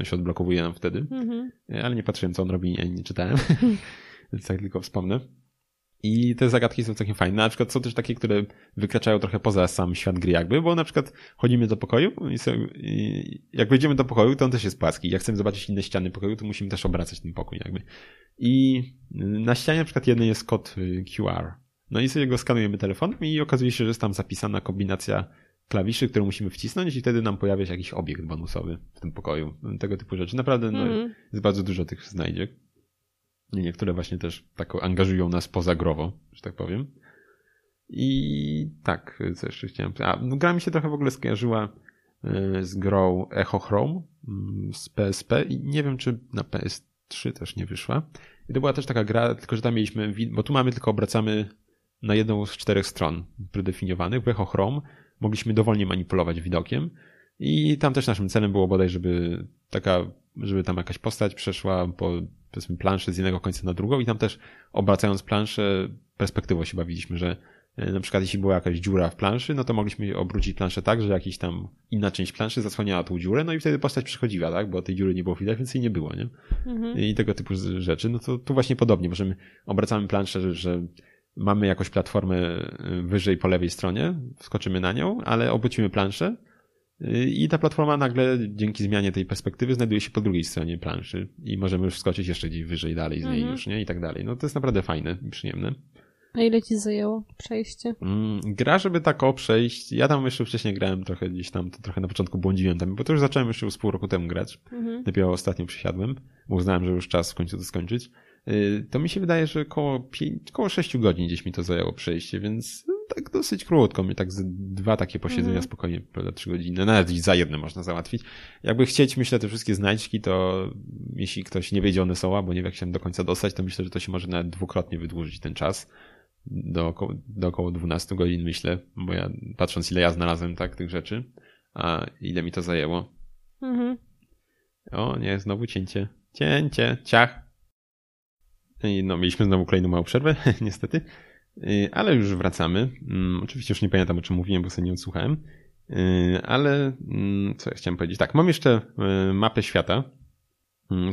się odblokowuje nam wtedy. Mhm. Ale nie patrzyłem, co on robi, nie, nie czytałem. Więc tak tylko wspomnę. I te zagadki są całkiem fajne. Na przykład są też takie, które wykraczają trochę poza sam świat gry jakby, bo na przykład chodzimy do pokoju i, są, i jak wejdziemy do pokoju, to on też jest płaski. Jak chcemy zobaczyć inne ściany pokoju, to musimy też obracać ten pokój jakby. I na ścianie na przykład jeden jest kod y, QR. No i sobie go skanujemy telefonem i okazuje się, że jest tam zapisana kombinacja klawiszy, które musimy wcisnąć i wtedy nam pojawia się jakiś obiekt bonusowy w tym pokoju. Tego typu rzeczy. Naprawdę no, mm. jest bardzo dużo tych znajdziek. Niektóre właśnie też tak angażują nas pozagrowo, że tak powiem. I tak, co jeszcze chciałem... A, no, gra mi się trochę w ogóle skojarzyła e, z grą Echo Chrome mm, z PSP i nie wiem, czy na PS3 też nie wyszła. I to była też taka gra, tylko że tam mieliśmy, bo tu mamy tylko obracamy na jedną z czterech stron predefiniowanych w Echo Chrome mogliśmy dowolnie manipulować widokiem. I tam też naszym celem było bodaj, żeby taka, żeby tam jakaś postać przeszła po powiedzmy planszę z jednego końca na drugą i tam też obracając planszę perspektywą się bawiliśmy, że e, na przykład jeśli była jakaś dziura w planszy, no to mogliśmy obrócić planszę tak, że jakiś tam inna część planszy zasłaniała tą dziurę, no i wtedy postać przechodziła, tak, bo tej dziury nie było widać, więc jej nie było, nie? Mhm. I tego typu rzeczy, no to tu właśnie podobnie, możemy, obracamy planszę, że, że mamy jakąś platformę y, wyżej po lewej stronie, wskoczymy na nią, ale obrócimy planszę y, i ta platforma nagle dzięki zmianie tej perspektywy znajduje się po drugiej stronie planszy i możemy już wskoczyć jeszcze gdzieś wyżej dalej z niej mhm. już, nie? I tak dalej. No to jest naprawdę fajne i przyjemne. A ile ci zajęło przejście? Mm, gra, żeby tak o przejść. Ja tam jeszcze wcześniej grałem trochę gdzieś tam, to trochę na początku błądziłem tam, bo to już zacząłem jeszcze z pół roku temu grać. Mhm. Dopiero ostatnio przysiadłem, bo uznałem, że już czas w końcu to skończyć. Y, to mi się wydaje, że około, 5, około 6 godzin gdzieś mi to zajęło przejście, więc tak dosyć krótko. Mi tak dwa takie posiedzenia mm. spokojnie, prawda, 3 godziny, nawet za jedne można załatwić. Jakby chcieć, myślę, te wszystkie znajdźki, to jeśli ktoś nie wiedział, one są, bo nie wie jak się do końca dostać, to myślę, że to się może nawet dwukrotnie wydłużyć ten czas. Do około, do około 12 godzin myślę, bo ja patrząc ile ja znalazłem tak tych rzeczy, a ile mi to zajęło. Mhm. O nie, znowu cięcie. Cięcie, ciach. No, mieliśmy znowu kolejną małą przerwę, niestety. Y, ale już wracamy. Mm, oczywiście już nie pamiętam o czym mówiłem, bo sobie nie odsłuchałem. Y, ale mm, co ja chciałem powiedzieć? Tak, mam jeszcze y, mapę świata.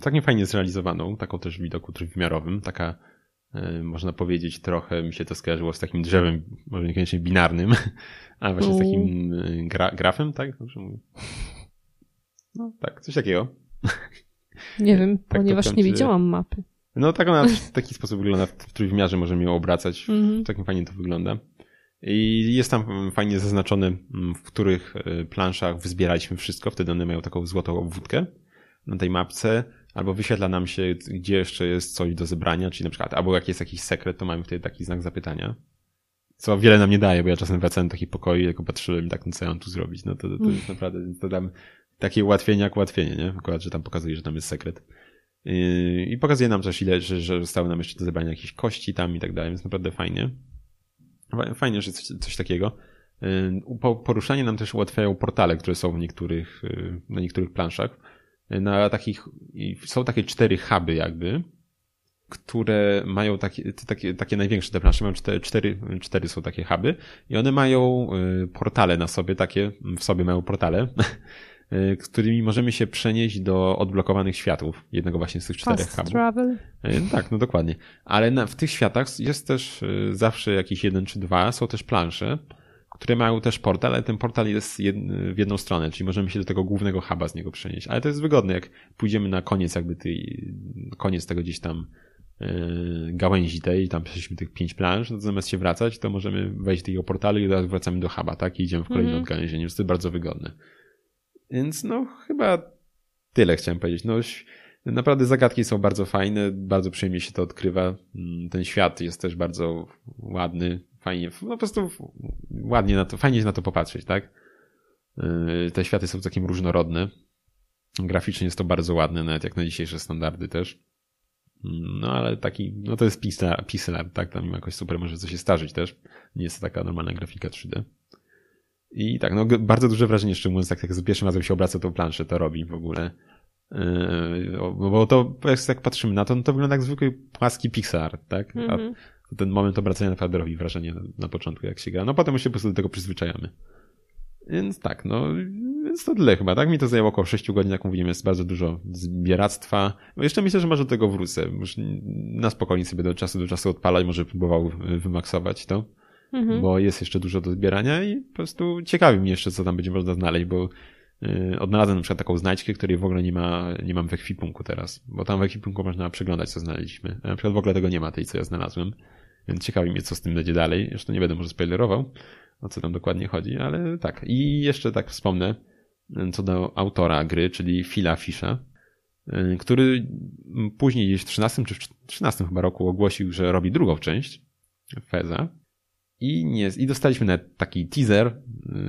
Taką fajnie zrealizowaną, taką też w widoku trójwymiarowym. Taka, można powiedzieć, trochę mi się to skojarzyło z takim drzewem, może niekoniecznie binarnym, a właśnie z takim gra grafem, tak? Dobrze mówię? No tak, coś takiego. Nie wiem, tak ponieważ nie widziałam mapy. No tak ona w taki sposób wygląda w trójwymiarze, możemy ją obracać. Mm -hmm. Takim fajnie to wygląda. I jest tam fajnie zaznaczone, mm, w których e, planszach wyzbieraliśmy wszystko. Wtedy one mają taką złotą obwódkę na tej mapce. Albo wyświetla nam się, gdzie jeszcze jest coś do zebrania, czyli na przykład, albo jak jest jakiś sekret, to mamy wtedy taki znak zapytania. Co wiele nam nie daje, bo ja czasem wracałem do takich pokoi tylko patrzyłem tak, no co ja mam tu zrobić. No to, to, to jest naprawdę, to dam takie ułatwienie jak ułatwienie, nie? Akurat, że tam pokazuje, że tam jest sekret. I pokazuje nam też ile, że, że zostały nam jeszcze do zebrania jakieś kości tam i tak dalej, więc naprawdę fajnie. Fajnie, że coś, coś takiego. Poruszanie nam też ułatwiają portale, które są w niektórych, na niektórych planszach. Na takich, są takie cztery huby jakby, które mają takie, takie, takie największe te plansze, mają cztery, cztery, cztery są takie huby i one mają portale na sobie, takie w sobie mają portale Y, którymi możemy się przenieść do odblokowanych światów, jednego właśnie z tych czterech Fast hubów. travel. Y, tak, no dokładnie. Ale na, w tych światach jest też y, zawsze jakiś jeden czy dwa, są też plansze, które mają też portal, ale ten portal jest jed, w jedną stronę, czyli możemy się do tego głównego huba z niego przenieść. Ale to jest wygodne, jak pójdziemy na koniec jakby tej, koniec tego gdzieś tam gałęzi tej, tam przeszliśmy tych pięć plansz, no to zamiast się wracać, to możemy wejść do tego portalu i teraz wracamy do huba, tak? I idziemy w kolejne mm -hmm. odgałęzienie, więc to jest bardzo wygodne. Więc no chyba tyle chciałem powiedzieć. No naprawdę zagadki są bardzo fajne, bardzo przyjemnie się to odkrywa. Mm, ten świat jest też bardzo ładny, fajnie, no po prostu ładnie na to, fajnie na to popatrzeć, tak? Yy, te światy są całkiem różnorodne. Graficznie jest to bardzo ładne, nawet jak na dzisiejsze standardy też. Mm, no ale taki, no to jest pixel, pixel art, tak? Tam jakoś super może coś się starzyć też. Nie jest to taka normalna grafika 3D. I tak, no bardzo duże wrażenie, mówiąc, tak jak za pierwszym razem się obraca tą planszę, to robi w ogóle. Yy, bo to, jak patrzymy na to, no to wygląda jak zwykły płaski Pixar, tak? Mm -hmm. A ten moment obracania naprawdę robi wrażenie na, na, początku, jak się gra. No potem już się po prostu do tego przyzwyczajamy. Więc tak, no, więc to tyle chyba, tak? Mi to zajęło około 6 godzin, jak mówiłem, jest bardzo dużo zbieractwa. No jeszcze myślę, że może do tego wrócę. Już na spokojnie sobie do czasu do czasu odpalać, może próbował wymaksować to mhm. bo jest jeszcze dużo do zbierania i po prostu ciekawi mnie jeszcze, co tam będzie można znaleźć, bo yy, odnalazłem na przykład taką znajdźkę, której w ogóle nie ma, nie mam w ekwipunku teraz, bo tam w ekwipunku można przeglądać, co znaleźliśmy. A na przykład w ogóle tego nie ma, tej, co ja znalazłem, więc ciekawi mnie, co z tym będzie dalej. Jeszcze nie będę może spoilerował, o co tam dokładnie chodzi, ale tak. I jeszcze tak wspomnę, co do autora gry, czyli Phila Fisha, y, który później gdzieś w 13 czy w 13 chyba roku ogłosił, że robi drugą część Feza. I, nie, I dostaliśmy nawet taki teaser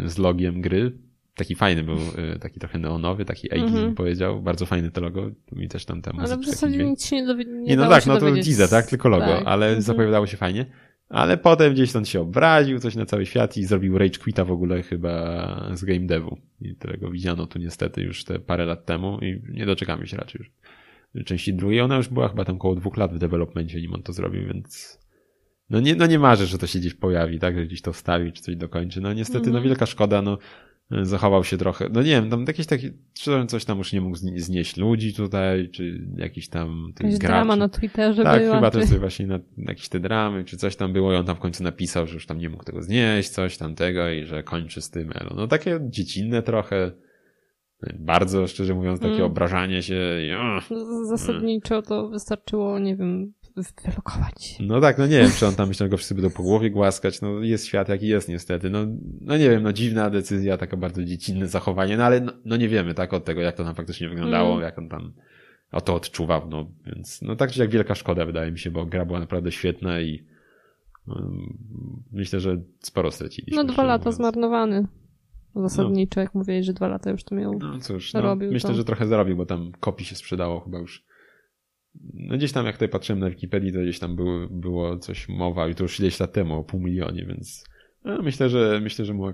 y, z logiem gry. Taki fajny był, y, taki trochę neonowy, taki Aegis mm -hmm. powiedział. Bardzo fajny to logo. Mi też tam tam. Ale w zasadzie nic się nie dowiedzieć. Nie, no tak, no to teaser, tak? Tylko logo, tak. ale mm -hmm. zapowiadało się fajnie. Ale potem gdzieś tam się obraził, coś na cały świat i zrobił Rage Quita w ogóle chyba z game devu, którego widziano tu niestety już te parę lat temu i nie doczekamy się raczej już części drugiej. Ona już była chyba tam około dwóch lat w developmencie, nim on to zrobił, więc no nie, no nie marzę, że to się gdzieś pojawi, tak, że gdzieś to wstawi, czy coś dokończy. No niestety, mm. no mhm. wielka szkoda, no zachował się trochę, no nie wiem, tam jakieś takie, czy coś tam już nie mógł znieść ludzi tutaj, czy jakiś tam graczy. drama na Twitterze Tak, była, chyba czy... to właśnie na, jakieś te dramy, czy coś tam było i on tam w końcu napisał, że już tam nie mógł tego znieść, coś tam tego i że kończy z tym Elo. No takie dziecinne trochę, bardzo szczerze mówiąc, takie mm. obrażanie się. I, oh, Zasadniczo to wystarczyło, nie wiem, wylokować. No tak, no nie wiem, czy on tam myślał, go wszyscy będą po głowie głaskać. No jest świat jaki jest niestety. No, no nie wiem, no dziwna decyzja, taka bardzo dziecinne zachowanie, no ale no, no nie wiemy tak od tego, jak to tam faktycznie wyglądało, mm. jak on tam o to odczuwał, no więc no tak czy jak wielka szkoda wydaje mi się, bo gra była naprawdę świetna i um, myślę, że sporo straciliśmy. No dwa lata mówiąc. zmarnowany. Zasadniczo, no. jak mówiłeś, że dwa lata już to miał. No cóż, no, myślę, to... że trochę zarobił, bo tam kopii się sprzedało chyba już no gdzieś tam, jak tutaj patrzyłem na Wikipedii, to gdzieś tam było, było coś mowa i to już ileś lat temu o pół milionie, więc no, myślę, że myślę, że mu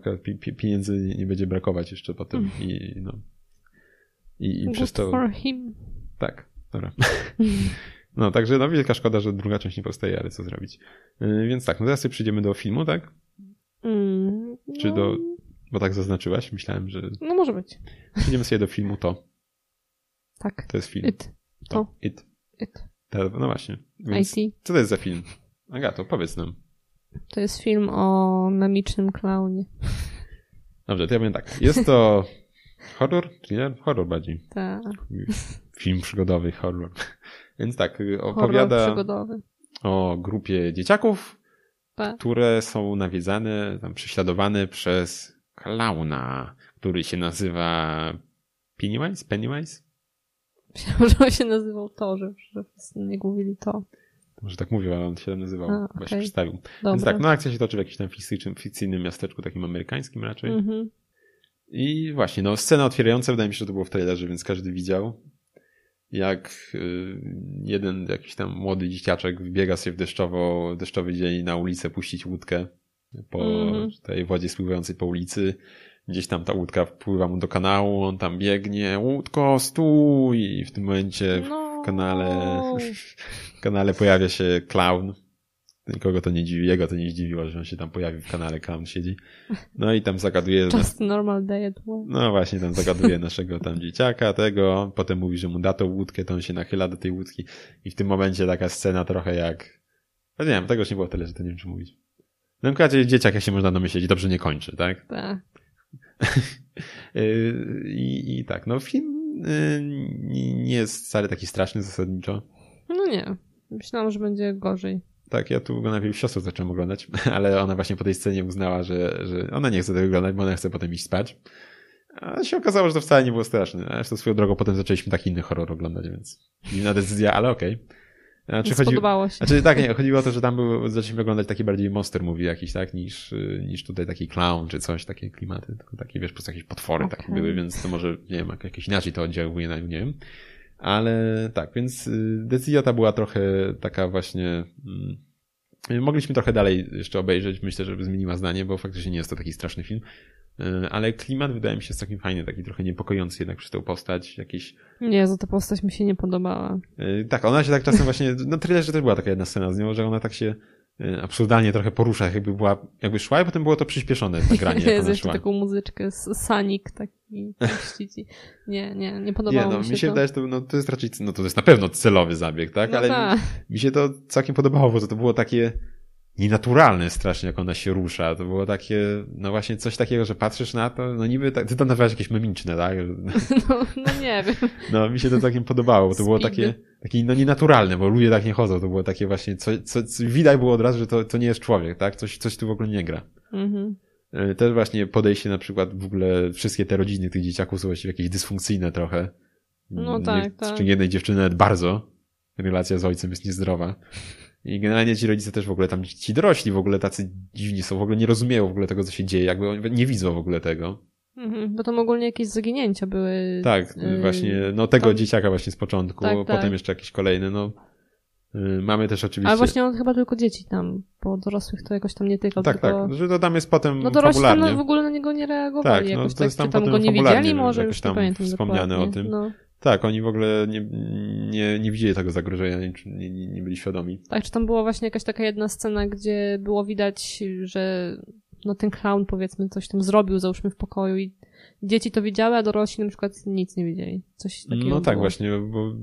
pieniędzy nie będzie brakować jeszcze potem mm. i no. I, i Good przez to... for him. Tak, dobra. No, także no wielka szkoda, że druga część nie powstaje, ale co zrobić. Yy, więc tak, no teraz sobie przyjdziemy do filmu, tak? Mm, Czy no, do... Bo tak zaznaczyłaś, myślałem, że No może być. przejdziemy sobie do filmu To. Tak. To jest film. It. To. It. It. Ta- No właśnie. Więc IT. co to jest za film? Agato, powiedz nam. To jest film o memicznym klaunie. Dobrze, to ja powiem tak. Jest to horror? Thriller? Horror bardziej. Tak. Film przygodowy, horror. Więc tak, opowiada przygodowy. o grupie dzieciaków, Tak. które są nawiedzane, tam prześladowane przez klauna, który się nazywa Pennywise? Pennywise? Myślałam, że on się nazywał to, że, nie mówili to. Może tak mówił, ale on się nazywał, A, bo się przedstawił. Więc Dobra. tak, no akcja się toczy w jakimś tam fikcyjnym, fikcyjnym miasteczku, takim amerykańskim raczej. Mhm. I właśnie, no scena otwierająca, wydaje mi się, że to było w trailerze, więc każdy widział, jak y, jeden jakiś tam młody dzieciaczek wbiega sobie w deszczowo, deszczowy dzień na ulicę puścić łódkę po Mhm. tej wodzie spływającej po ulicy. Gdzieś tam ta łódka wpływa mu do kanału, on tam biegnie, łódko, stój! I w tym momencie No. w kanale, w kanale pojawia się clown. Nikogo to nie dziwi, jego to nie zdziwiło, że on się tam pojawił w kanale, clown siedzi. No i tam zagaduje nas- Just a normal day no właśnie, tam zagaduje naszego tam dzieciaka, tego, potem mówi, że mu da tą łódkę, to on się nachyla do tej łódki i w tym momencie taka scena trochę jak... No nie wiem, tego już nie było tyle, że to nie wiem, czy mówić. No w każdym razie dzieciak, jak się można domyśleć, dobrze nie kończy, tak? Tak. I, I tak, no film yy, nie jest wcale taki straszny zasadniczo. No nie. Myślałam, że będzie gorzej. Tak, ja tu go najpierw siostrą zacząłem oglądać, ale ona właśnie po tej scenie uznała, że, że ona nie chce tego oglądać, bo ona chce potem iść spać. A się okazało, że to wcale nie było straszne. A zresztą swoją drogą potem zaczęliśmy taki inny horror oglądać, więc dziwna decyzja, ale okej. Znaczy, chodzi... Spodobało się. znaczy tak, nie, chodziło o to, że tam był, zaczęliśmy oglądać taki bardziej monster movie jakiś, tak, niż, y, niż tutaj taki clown czy coś, takie klimaty, tylko takie, wiesz, po prostu jakieś potwory takie Okej. były, więc to może, nie wiem, jak- jakoś inaczej to oddziałuje na, nie wiem. Ale tak, więc y, decyzja ta była trochę taka właśnie, mm, mogliśmy trochę dalej jeszcze obejrzeć, myślę, żeby zmieniła zdanie, bo faktycznie nie jest to taki straszny film. Y, Ale klimat wydaje mi się jest takim fajny, taki trochę niepokojący jednak przez tę postać, jakieś Nie, za ta postać mi się nie podobała. Yy, Tak, ona się tak czasem właśnie, no trailerze też była taka jedna scena z nią, że ona tak się yy, absurdalnie trochę porusza, jakby była, jakby szła i potem było to przyspieszone nagranie, jak Jest ona szła. taką muzyczkę, Sanik taki. Nie, nie, nie Nie, podobało no mi się, mi się to. wydaje, że to, no, to jest raczej, no to jest na pewno celowy zabieg, tak? No Ale tak. mi się to całkiem podobało, bo to, to było takie nienaturalne strasznie, jak ona się rusza. To było takie, no właśnie coś takiego, że patrzysz na to, no niby, tak, ty to nazywasz jakieś memiczne, tak? No, no nie wiem. No mi się to całkiem podobało, bo to było takie, takie no nienaturalne, bo ludzie tak nie chodzą, to było takie właśnie, co, co, co widać było od razu, że to, to nie jest człowiek, tak? Coś, coś tu w ogóle nie gra. Mhm. E, Też właśnie podejście na przykład w ogóle wszystkie te rodziny tych dzieciaków są właściwie jakieś dysfunkcyjne trochę. No Nie- tak, tak. Czy jednej dziewczyny nawet bardzo. Relacja z ojcem jest niezdrowa. I generalnie ci rodzice też w ogóle tam, ci dorośli w ogóle tacy dziwni są, w ogóle nie rozumieją w ogóle tego, co się dzieje, jakby oni nie widzą w ogóle tego. Mhm. Bo tam ogólnie jakieś zaginięcia były. Tak, Yy, właśnie, no tego tam- dzieciaka właśnie z początku, Tak, potem tak. jeszcze jakieś kolejne, no. Y, Mamy też oczywiście... Ale właśnie on chyba tylko dzieci tam, bo dorosłych to jakoś tam nie tykał, tak, tylko... tak, że to tam jest potem No dorośli tam w ogóle na niego nie reagowali Tak, no, jakoś to tak, jest tam czy tam potem go nie widzieli może, już tam nie pamiętam wspomniane dokładnie. o tym. No. Tak, oni w ogóle nie, nie, nie, widzieli tego zagrożenia, nie, nie, nie byli świadomi. Tak, czy tam była właśnie jakaś taka jedna scena, gdzie było widać, że no ten clown powiedzmy coś tam zrobił, załóżmy w pokoju i dzieci to widziały, a dorośli na przykład nic nie widzieli. Coś takiego No tak, było. właśnie, bo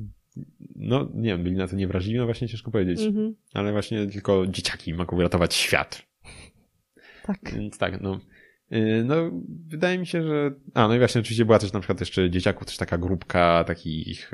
no nie wiem, byli na to niewrażliwi, no właśnie ciężko powiedzieć. Mhm. Ale właśnie tylko dzieciaki mogą ratować świat. Tak. Więc tak, no. Yy, No, wydaje mi się, że. A, no i właśnie oczywiście była też na przykład jeszcze dzieciaków, też taka grupka takich.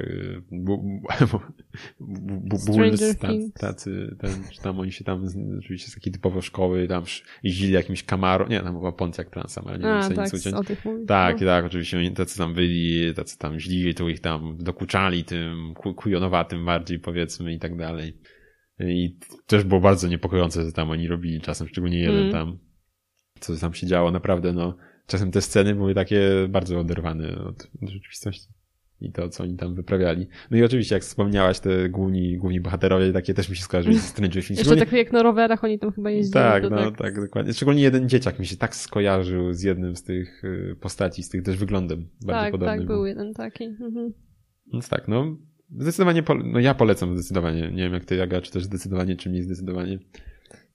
Stranger bulls, tacy, ten, że tam oni się tam, oczywiście z takiej typowo szkoły, tam jeździli jakimś Camaro, nie, tam była Pontiac Transam, ale nie wiem, A, co tak, nic uciąć. o tych mówisz. Tak, no. tak, oczywiście oni tacy tam byli, tacy tam źli, tu ich tam dokuczali tym ku- kujonowatym bardziej powiedzmy i tak dalej. I też było bardzo niepokojące, co tam oni robili czasem, szczególnie jeden Mm. tam, co tam się działo, naprawdę no, czasem te sceny były takie bardzo oderwane od, od rzeczywistości. i to, co oni tam wyprawiali. No i oczywiście, jak wspomniałaś, te główni, główni bohaterowie, takie też mi się skojarzyły z Stranger Things. Jeszcze tak jak na rowerach oni tam chyba jeździli. Tak, no tak. tak, dokładnie. Szczególnie jeden dzieciak mi się tak skojarzył z jednym z tych y, postaci, z tych też wyglądem bardzo tak, podobnym. Tak, był jeden taki. Mhm. Więc tak, no zdecydowanie, po, no ja polecam zdecydowanie. Nie wiem jak ty, Jaga, czy też zdecydowanie, czy mniej zdecydowanie.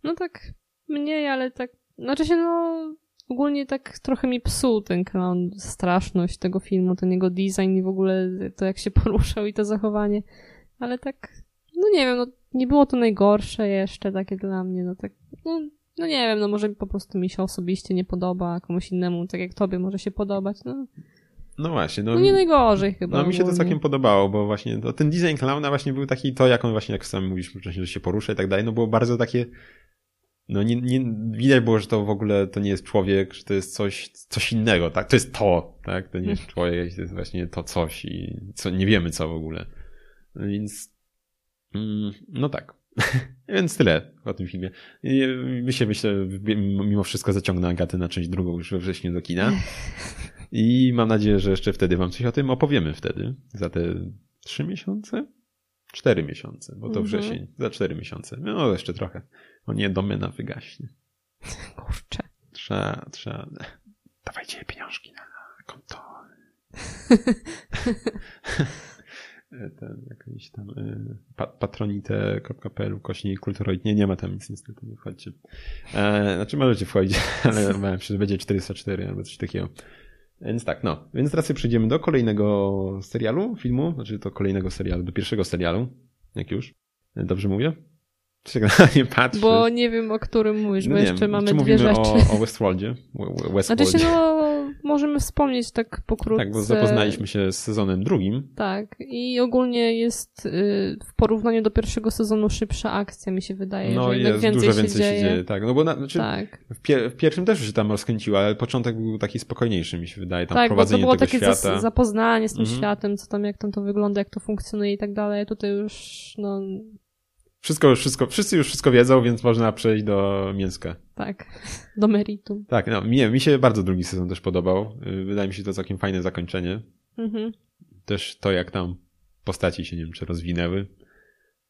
No tak mniej, ale tak, znaczy się no ogólnie tak trochę mi psuł ten clown, straszność tego filmu, ten jego design i w ogóle to jak się poruszał i to zachowanie. Ale tak, no nie wiem, no nie było to najgorsze jeszcze takie dla mnie, no tak, no, no nie wiem, no może po prostu mi się osobiście nie podoba, a komuś innemu, tak jak tobie może się podobać, no. No właśnie. No, no nie najgorzej chyba. No mi się to całkiem podobało, bo właśnie to, ten design clowna właśnie był taki, to jak on właśnie, jak sam mówisz wcześniej, że się porusza i tak dalej, no było bardzo takie no nie, nie, widać było, że to w ogóle to nie jest człowiek, że to jest coś, coś innego, tak? To jest to, tak? To nie jest człowiek, to jest właśnie to coś i co, nie wiemy co w ogóle. No więc, mm, no tak. Więc tyle o tym filmie. My się myślę, mimo wszystko zaciągnę Agatę na część drugą już we wrześniu do kina. I mam nadzieję, że jeszcze wtedy wam coś o tym opowiemy wtedy. Za te trzy miesiące? Cztery miesiące, bo to mhm. wrzesień. Za cztery miesiące. No jeszcze trochę. O nie, domena wygaśnie. Kurczę. Trzeba, trzeba. Dawajcie pieniążki na konto. ten jakiś tam y, patronite.pl kośnik kulturoid. Nie, nie ma tam nic niestety, nie wchodźcie. E, znaczy możecie wchodzić, ale się, że będzie 404 albo coś takiego. Więc tak, no. Więc teraz przejdziemy do kolejnego serialu, filmu, znaczy do kolejnego serialu, do pierwszego serialu, jak już. Dobrze mówię? Się nie patrzy. Bo nie wiem, o którym mówisz, no bo jeszcze mamy dwie rzeczy. O, o Westworldzie? Westworldzie. Znaczy się, no, możemy wspomnieć tak pokrótce. Tak, bo zapoznaliśmy się z sezonem drugim. Tak, i ogólnie jest y, w porównaniu do pierwszego sezonu szybsza akcja, mi się wydaje, no, że jest, więcej, dużo więcej się dzieje. się dzieje. Tak, no bo na, znaczy, tak. w, pier w, pierwszym też się tam rozkręciło, ale początek był taki spokojniejszy, mi się wydaje, tam tak, prowadzenie bo to było takie świata. zapoznanie z tym mhm. światem, co tam, jak tam to wygląda, jak to funkcjonuje i tak dalej. Tutaj już, no, wszystko, wszystko, wszyscy już wszystko wiedzą, więc można przejść do mięska. Tak, do meritum. Tak, no, mi, mi się bardzo drugi sezon też podobał. Y, wydaje mi się to całkiem fajne zakończenie. Mhm. Też to, jak tam postaci się, nie wiem, czy rozwinęły.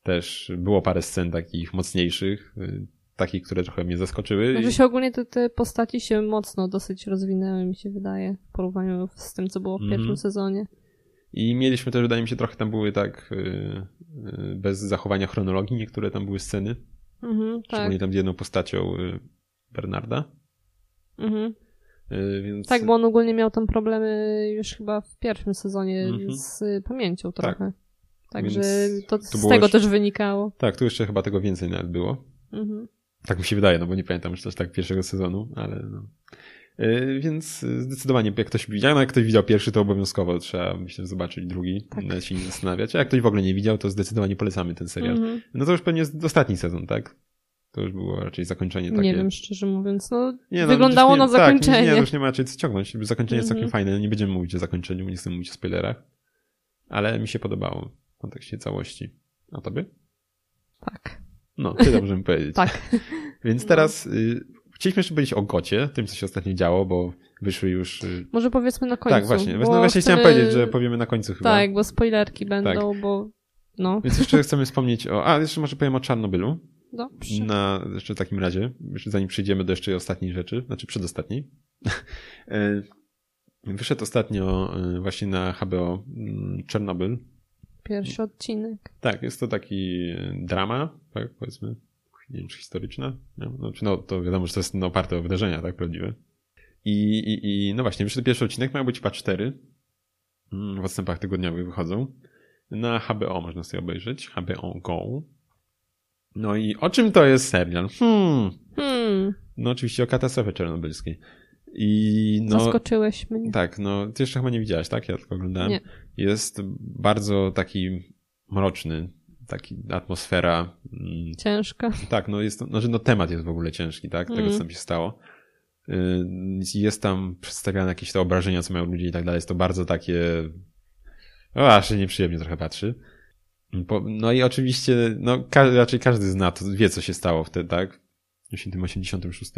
Też było parę scen takich mocniejszych, y, takich, które trochę mnie zaskoczyły. Znaczy się ogólnie te, te postaci się mocno dosyć rozwinęły, mi się wydaje, w porównaniu z tym, co było w pierwszym mhm. sezonie. I mieliśmy też, wydaje mi się, trochę tam były tak y, y, bez zachowania chronologii, niektóre tam były sceny. Mhm, Szczególnie tak. tam z jedną postacią y, Bernarda. Mhm. Więc... Tak, bo on ogólnie miał tam problemy już chyba w pierwszym sezonie mhm. z pamięcią tak. trochę. Tak. Także to, z tego jeszcze... też wynikało. Tak, tu jeszcze chyba tego więcej nawet było. Mhm. Tak mi się wydaje, no bo nie pamiętam już też tak pierwszego sezonu, ale no. E, więc zdecydowanie, jak ktoś widział, no jak ktoś widział pierwszy, to obowiązkowo trzeba, myślę, zobaczyć drugi, tak. się nie zastanawiać. A jak ktoś w ogóle nie widział, to zdecydowanie polecamy ten serial. -hmm. No to już pewnie jest ostatni sezon, tak? To już było raczej zakończenie takie. Nie wiem, szczerze mówiąc, no, nie, no wyglądało nie, na zakończenie. Tak, nie, już nie ma raczej co ciągnąć. Zakończenie jest całkiem -hmm. fajne, nie będziemy mówić o zakończeniu, nie chcemy mówić o spoilerach, ale mi się podobało w kontekście całości. A tobie? Tak. No, ty dobrze mi powiedzieć. tak. Więc no. teraz y, Chcieliśmy jeszcze powiedzieć o Gocie, tym, co się ostatnio działo, bo wyszły już... Y, Może powiedzmy na końcu. Tak, właśnie. No właśnie chcemy... chciałem powiedzieć, że powiemy na końcu chyba. Tak, bo spoilerki będą, tak. bo no. Więc jeszcze chcemy wspomnieć o... A, jeszcze może powiem o Czarnobylu. Dobrze. Na, jeszcze w takim razie, jeszcze zanim przejdziemy do jeszcze ostatniej rzeczy, znaczy przedostatniej. Wyszedł ostatnio e, właśnie na HBO mm, Czarnobyl. Pierwszy odcinek. Tak, jest to taki drama, tak, powiedzmy, nie wiem, czy historyczna. No, znaczy, no, to wiadomo, że to jest no, oparte o wydarzenia, tak, prawdziwe. I, i, i no właśnie, wyszedł pierwszy odcinek, miał być pa 4. Mm, w odstępach tygodniowych wychodzą. Na HBO można sobie obejrzeć. HBO Go. No i o czym to jest serial? Hmm. hmm. No oczywiście o katastrofie czarnobylskiej. I no, Zaskoczyłeś mnie. Tak, no ty jeszcze chyba nie widziałaś, tak? Ja tylko oglądałem. Nie. Jest bardzo taki mroczny, taki atmosfera. Mm, Ciężka. Tak, no jest, że no temat jest w ogóle ciężki, tak? Tego, mm. co tam się stało. Y, jest tam przedstawiane jakieś te obrażenia, co mają ludzie i tak dalej. Jest to bardzo takie, o, aż się nieprzyjemnie trochę patrzy. No i oczywiście, no raczej każdy zna to, wie co się stało wtedy, tak? 86.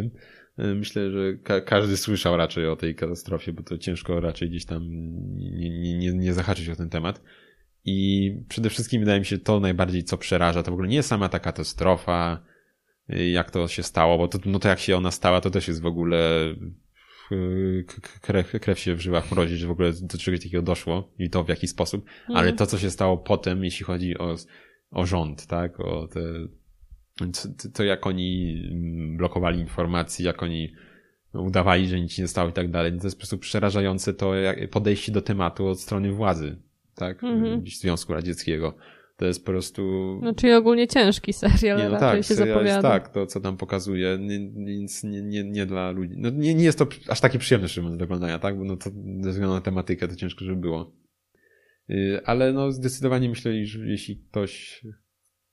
E, myślę, że ka każdy słyszał raczej o tej katastrofie, bo to ciężko raczej gdzieś tam nie, nie, nie zahaczyć o ten temat. I przede wszystkim wydaje mi się to najbardziej, co przeraża, to w ogóle nie sama ta katastrofa, jak to się stało, bo to, no to jak się ona stała, to też jest w ogóle krew, krew się w żyłach mrozi, że w ogóle do czegoś takiego doszło i to w jaki sposób, mm. ale to, co się stało potem, jeśli chodzi o, o rząd, tak, o te, to, to jak oni blokowali informacji, jak oni udawali, że nic nie stało i tak dalej, to jest po prostu przerażające to podejście do tematu od strony władzy, tak, -hmm. Związku Radzieckiego. To jest po prostu. No, czyli ogólnie ciężki serial, nie, no tak, się zapowiada. Jest, tak, to co tam pokazuje, nic nie, nie, nie dla ludzi. No, nie, nie jest to aż takie przyjemne, szczerze do oglądania, tak? Bo no to ze względu na tematykę to ciężko, żeby było. Y, ale no zdecydowanie myślę, że jeśli ktoś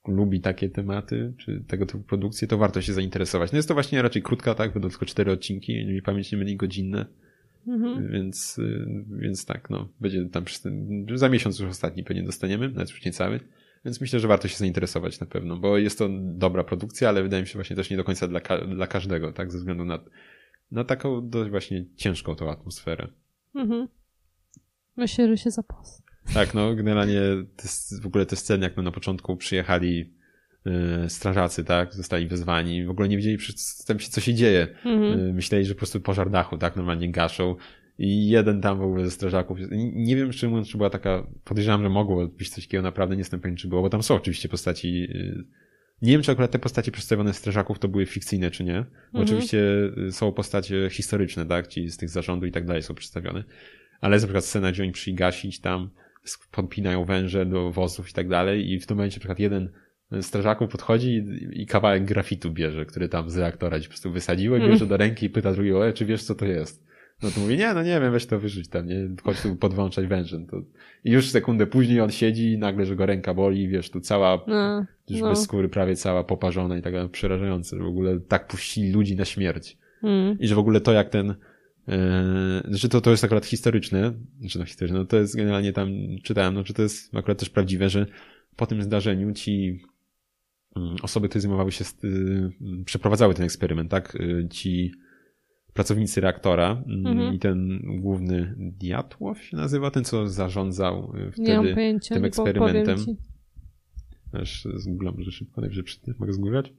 lubi takie tematy, czy tego typu produkcje, to warto się zainteresować. No jest to właśnie raczej krótka, tak? Będą tylko cztery odcinki, nie pamięć nie myli godzinne. Mhm. Więc, więc tak, no, będzie tam za miesiąc już ostatni pewnie dostaniemy, nawet już nie cały. Więc myślę, że warto się zainteresować na pewno, bo jest to dobra produkcja, ale wydaje mi się właśnie też nie do końca dla, dla każdego, tak, ze względu na, na taką dość właśnie ciężką tą atmosferę. Mhm. Myślę, że się zapos. Tak, no, generalnie te, w ogóle te sceny, jak my na początku przyjechali strażacy, tak, zostali wezwani, w ogóle nie wiedzieli przedtem się, co się dzieje. Mhm. Yy, myśleli, że po prostu pożar dachu, tak, normalnie gaszą i jeden tam w ogóle ze strażaków. Nie wiem, czy, czy była taka, podejrzewam, że mogło być coś takiego, naprawdę nie jestem pewien, czy było, bo tam są oczywiście postaci, yy, nie wiem, czy akurat te postacie przedstawione strażaków to były fikcyjne, czy nie. Mhm. Oczywiście są postacie historyczne, tak, ci z tych zarządu i tak dalej są przedstawione. Ale jest na przykład scena, gdzie oni przyjdą gasić tam, podpinają węże do wozów i tak dalej i w tym momencie na przykład jeden strażaków podchodzi i, i kawałek grafitu bierze, który tam z reaktora ci po prostu wysadziło, mm. bierze do ręki i pyta drugiego, e, czy wiesz co to jest? No to mówi, nie, no nie wiem, weź to wyrzuć tam, nie, chodź tu podłączać wężem. To... I już sekundę później on siedzi i nagle, że go ręka boli, wiesz, tu cała, no, już no. bez skóry prawie cała poparzona i tak dalej, przerażające, że w ogóle tak puścili ludzi na śmierć. Mm. I że w ogóle to jak ten, Yy, że to, to jest akurat historyczne, znaczy no historyczne, no to jest generalnie tam, czytałem, no czy to jest akurat też prawdziwe, że po tym zdarzeniu ci osoby, które zajmowały się, yy, przeprowadzały ten eksperyment, tak, yy, ci pracownicy reaktora mm, mhm. i ten główny Diatłow się nazywa, ten co zarządzał wtedy pojęcia, tym eksperymentem. Aż zgooglam, że szybko, najwyżej mogę zgooglać.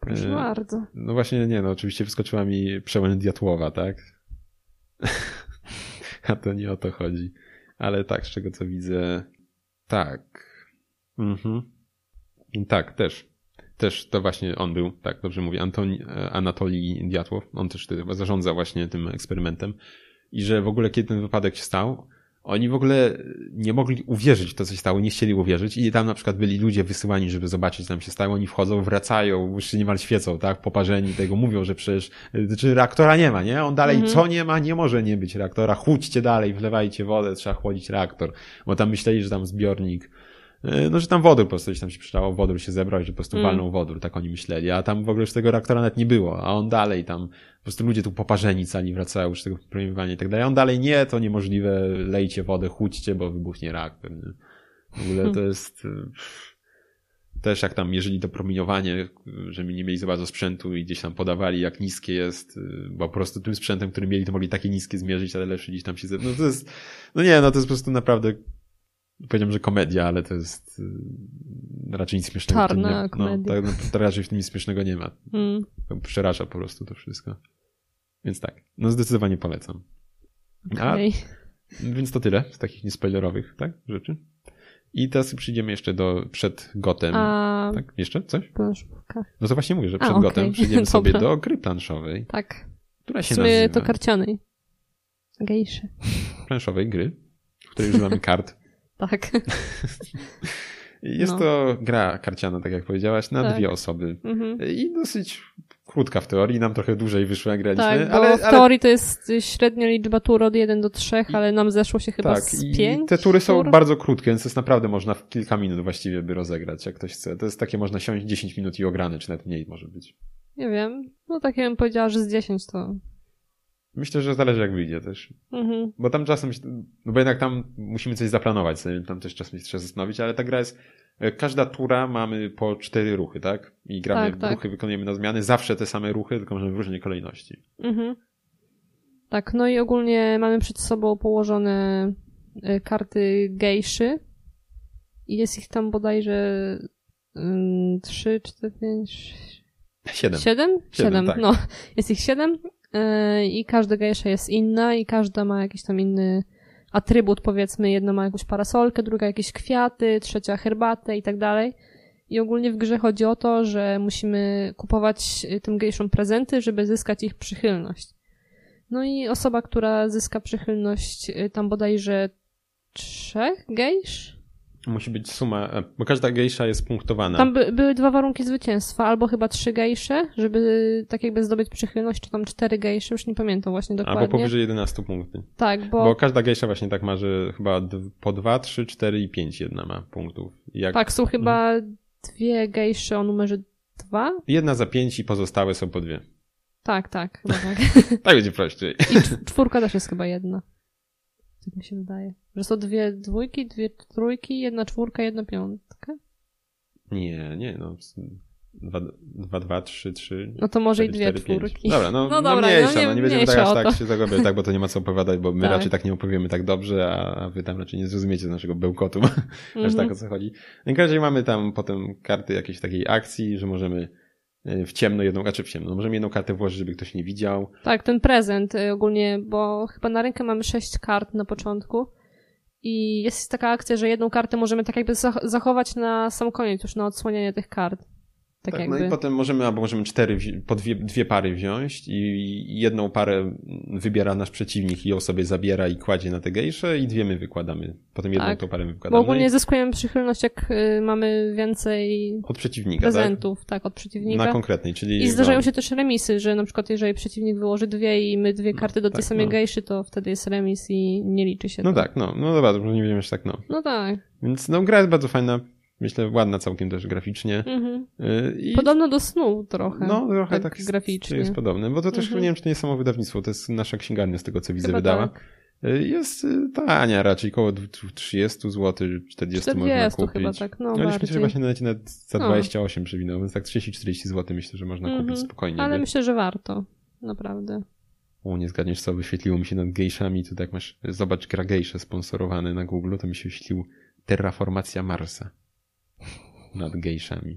Proszę e, bardzo. No właśnie, nie, no oczywiście wyskoczyła mi przełęcz Diatłowa, tak? A to nie o to chodzi. Ale tak, z czego co widzę, tak. Mhm. Tak, też. Też to właśnie on był, tak, dobrze mówię, Antoni, e, Anatolii Diatłow. On też chyba zarządza właśnie tym eksperymentem. I że w ogóle kiedy ten wypadek się stał, oni w ogóle nie mogli uwierzyć w to, co się stało, nie chcieli uwierzyć i tam na przykład byli ludzie wysyłani, żeby zobaczyć, co tam się stało, oni wchodzą, wracają, już niemal świecą, tak, poparzeni tego, mówią, że przecież, czy reaktora nie ma, nie? On dalej, mhm. co nie ma, nie może nie być reaktora, chłódźcie dalej, wlewajcie wodę, trzeba chłodzić reaktor, bo tam myśleli, że tam zbiornik no, że tam wodór po prostu tam się przydało, wodór się zebrał, że po prostu mm. walną wodór, tak oni myśleli, a tam w ogóle już tego reaktora nawet nie było, a on dalej tam, po prostu ludzie tu poparzeni cali wracają już tego promieniowania i tak dalej, a on dalej nie, to niemożliwe, lejcie wodę, chłódźcie, bo wybuchnie reaktor. Nie? W ogóle to hmm. jest e, też jak tam, jeżeli to promieniowanie, że mi nie mieli za bardzo sprzętu i gdzieś tam podawali, jak niskie jest, e, bo po prostu tym sprzętem, który mieli, to mogli takie niskie zmierzyć, ale lepszy gdzieś tam się... No to jest, no nie, no to jest po prostu naprawdę powiedziałem, że komedia, ale to jest y, raczej nic śmiesznego. Czarna nie, no, komedia. No, tak, to raczej w tym nic śmiesznego nie ma. Mm. Przeraża po prostu to wszystko. Więc tak, no zdecydowanie polecam. Okay. A, więc to tyle z takich niespoilerowych, tak, rzeczy. I teraz przyjdziemy jeszcze do, przed Gotem. A... Tak, jeszcze coś? Planszówka. No to właśnie mówię, że przed A, Gotem okay. przyjdziemy sobie do gry planszowej. Tak. Która się w sumie nazywa... to karcianej. Gejszy. Planszowej gry, w której używamy kart tak. Jest no. to gra karciana, tak jak powiedziałaś, na tak. dwie osoby. Mhm. I dosyć krótka w teorii, nam trochę dłużej wyszła graliśmy. Tak, ale, w ale... teorii to jest średnia liczba tur od 1 do 3, ale nam zeszło się chyba tak, z 5. I te tury są tur? bardzo krótkie, więc to jest naprawdę można w kilka minut właściwie by rozegrać, jak ktoś chce. To jest takie, można siąść 10 minut i ograne, czy nawet mniej może być. Nie wiem. No tak ja bym powiedziała, że z 10 to Myślę, że zależy jak wyjdzie też. Mhm. Bo tam czasem, no bo jednak tam musimy coś zaplanować, sobie tam też czasem się trzeba zastanowić, ale ta gra jest, e, każda tura mamy po cztery ruchy, tak? I gramy, Tak, tak. ruchy wykonujemy na zmiany, zawsze te same ruchy, tylko możemy w różnej kolejności. Mhm. Tak, no i ogólnie mamy przed sobą położone y, karty gejszy i jest ich tam bodajże ym, 3, 4, 5, Siedem. 7? Siedem, 7, tak. no. Jest ich 7 i każda gejsza jest inna i każda ma jakiś tam inny atrybut, powiedzmy. Jedna ma jakąś parasolkę, druga jakieś kwiaty, trzecia herbatę i tak dalej. I ogólnie w grze chodzi o to, że musimy kupować y, tym gejszom prezenty, żeby zyskać ich przychylność. No i osoba, która zyska przychylność y, tam bodajże trzech gejsz? Musi być suma, e, bo każda gejsza jest punktowana. Tam by, były dwa warunki zwycięstwa, albo chyba trzy gejsze, żeby tak jakby zdobyć przychylność, czy tam cztery gejsze, już nie pamiętam właśnie dokładnie. Albo powyżej 11 punktów. Tak, bo, Bo każda gejsza właśnie tak ma, że chyba po 2, 3, 4 i 5 jedna ma punktów. Jak tak, są chyba dwie gejsze o numerze dwa? Jedna za 5 i pozostałe są po dwie. Tak, tak, chyba tak. Tak będzie prościej. I cz- czwórka też jest chyba jedna. Tak mi się wydaje. Że są dwie dwójki, dwie trójki, jedna czwórka, jedna piątka. Nie, nie, no. 2, 2, 2 3, 3. No to może i 4, dwie 4, 5. czwórki. Dobra, no, No no, dobra, mniejsza, no no nie- nie, będziemy tak aż tak się zagłębiać, tak, bo to nie ma co opowiadać, bo my Tak. raczej tak nie opowiemy tak dobrze, a wy tam raczej nie zrozumiecie z naszego bełkotu, aż Mhm. tak o co chodzi. W każdym razie mamy tam potem karty jakiejś takiej akcji, że możemy w ciemno jedną, znaczy w ciemno, możemy jedną kartę włożyć, żeby ktoś nie widział. Tak, ten prezent y, ogólnie, bo chyba na rękę mamy sześć kart na początku i jest taka akcja, że jedną kartę możemy tak jakby zach- zachować na sam koniec, już na odsłanianie tych kart. Tak, Tak, jakby. no i potem możemy, albo możemy cztery, po dwie, dwie pary wziąć i jedną parę wybiera nasz przeciwnik i ją sobie zabiera i kładzie na te gejsze i dwie my wykładamy. Potem jedną Tak. tą parę my Bo wykładamy. ogólnie No zyskujemy przychylność, jak y, mamy więcej od przeciwnika, prezentów, tak, od tak? przeciwnika. Na konkretnej, czyli... I zdarzają no, się też remisy, że na przykład jeżeli przeciwnik wyłoży dwie i my dwie karty do tej tak, samej no. gejszy, to wtedy jest remis i nie liczy się No to. tak, no, no dobra, to nie wiem jeszcze tak, no. No tak. Więc no gra jest bardzo fajna, myślę ładna całkiem też graficznie. Mhm. Yy, I Podobno do snu trochę. no trochę tak, graficznie. jest podobne, bo to też Mhm. nie wiem, czy to nie jest samo wydawnictwo, to jest nasza księgarnia z tego, co widzę, Chyba wydała. tak. Yy, Jest yy, tania raczej, około dw- 30 zł, 40, można 40 kupić. chyba tak, no No, myśmy się właśnie nawet nawet za No. 28 przewinął, więc tak 30-40 zł myślę, że można Mhm. kupić spokojnie. Ale by- myślę, że warto. Naprawdę. O, nie zgadniesz co, wyświetliło mi się nad gejszami, to tak masz, zobacz gra gejsze sponsorowane na Google, to mi się wyświetlił Terraformacja Marsa. Nad gejszami.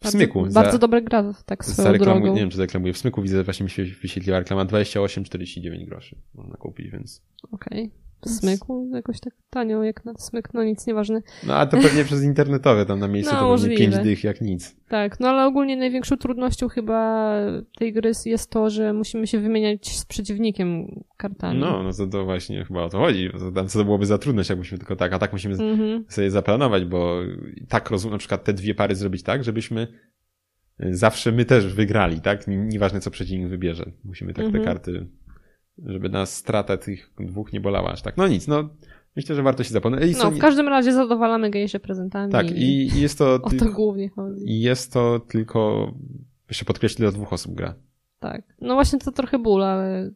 W Bardzo, smyku. Bardzo za, dobra gra, tak swoją zareklamuję, drogą. nie wiem czy zareklamuję, w smyku widzę, właśnie mi się wyświetliła reklama 28,49 groszy. Można kupić, więc. Okej. W smyku jakoś tak tanio jak na smyk, no nic, nieważne. No a to pewnie przez internetowe tam na miejscu No, to pewnie możliwe. 5 dych jak nic. Tak, no ale ogólnie największą trudnością chyba tej gry jest to, że musimy się wymieniać z przeciwnikiem kartami. No, no to, to właśnie chyba o to chodzi. To, tam- co to byłoby za trudność, jakbyśmy tylko tak, a tak musimy Mhm. sobie zaplanować, bo tak rozumiem, na przykład te dwie pary zrobić tak, żebyśmy y, zawsze my też wygrali, tak? Nieważne co przeciwnik wybierze. Musimy tak Mhm. te karty, żeby nas strata tych dwóch nie bolała aż tak. No nic, no myślę, że warto się zapomnieć. No, w każdym razie zadowalamy gejsze prezentami. Tak, i, i jest to, O to głównie chodzi. i jest to tylko, jeszcze podkreślę, do dwóch osób gra. Tak. No właśnie to trochę ból, ale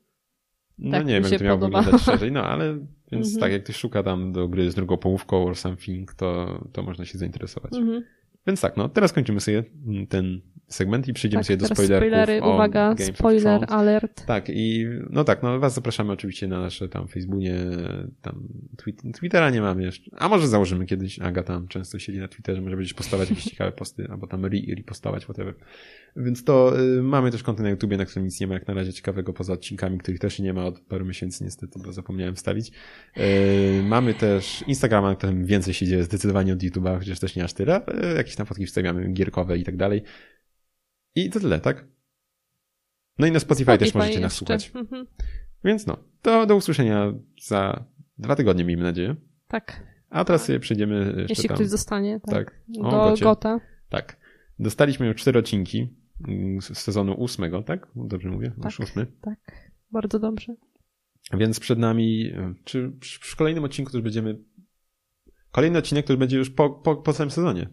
No Tak nie wiem, jak to miało podoba. wyglądać szerzej, no ale więc Mhm. tak, jak ktoś szuka tam do gry z drugą połówką or something, to, to można się zainteresować. mhm. Więc tak, no teraz kończymy sobie mm, ten segment i przejdziemy tak, sobie do spoilerów. spoilery, uwaga, spoiler alert. Tak, i no tak, no was zapraszamy oczywiście na nasze tam Facebookie, tam Twittera nie mamy jeszcze, a może założymy kiedyś, Aga tam często siedzi na Twitterze, może będziesz postawać jakieś ciekawe posty, albo tam re, repostować, whatever. Więc to y, mamy też kontent na YouTubie, na którym nic nie ma jak na razie ciekawego, poza odcinkami, których też nie ma od paru miesięcy niestety, bo zapomniałem wstawić. Y, mamy też Instagrama, na którym więcej się dzieje zdecydowanie od YouTube'a, chociaż też nie aż tyle, ale jakieś tam fotki wstawiamy, gierkowe i tak dalej. I to tyle, tak? No i na Spotify, też Spotify możecie nas jeszcze. słuchać. Mhm. Więc no, to do usłyszenia za dwa tygodnie, miejmy nadzieję. Tak, A teraz sobie przejdziemy jeszcze jeśli tam. ktoś zostanie. Tak. Tak. O, Do gocie. Gota. Tak. Dostaliśmy już cztery odcinki z sezonu ósmego, tak? Dobrze mówię? Tak. Już ósmy. Tak, bardzo dobrze. Więc przed nami, e, czy przy kolejnym odcinku już będziemy. Kolejny odcinek już będzie już po, po, po całym sezonie.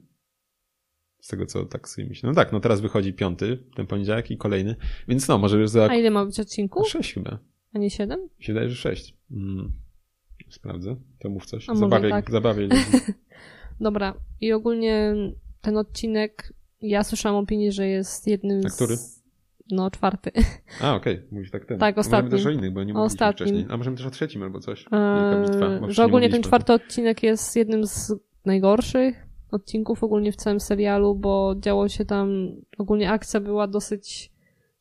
Z tego, co tak sobie myślę. No tak, no teraz wychodzi piąty, ten poniedziałek i kolejny, więc no, może już za... A ile ma być odcinków? Sześć chyba. A nie siedem? Się wydaje, że sześć. Mm. Sprawdzę, to mów coś. Zabawiaj, tak. ludzi. Dobra. I ogólnie ten odcinek, ja słyszałam opinię, że jest jednym A z... który? No, czwarty. A, okej, mówisz tak ten. Tak, Możemy ostatni. też o innych, bo nie mówiliśmy ostatnim. wcześniej. A możemy też o trzecim albo coś. Eee, że ogólnie ten czwarty odcinek jest jednym z najgorszych odcinków ogólnie w całym serialu, bo działo się tam, ogólnie akcja była dosyć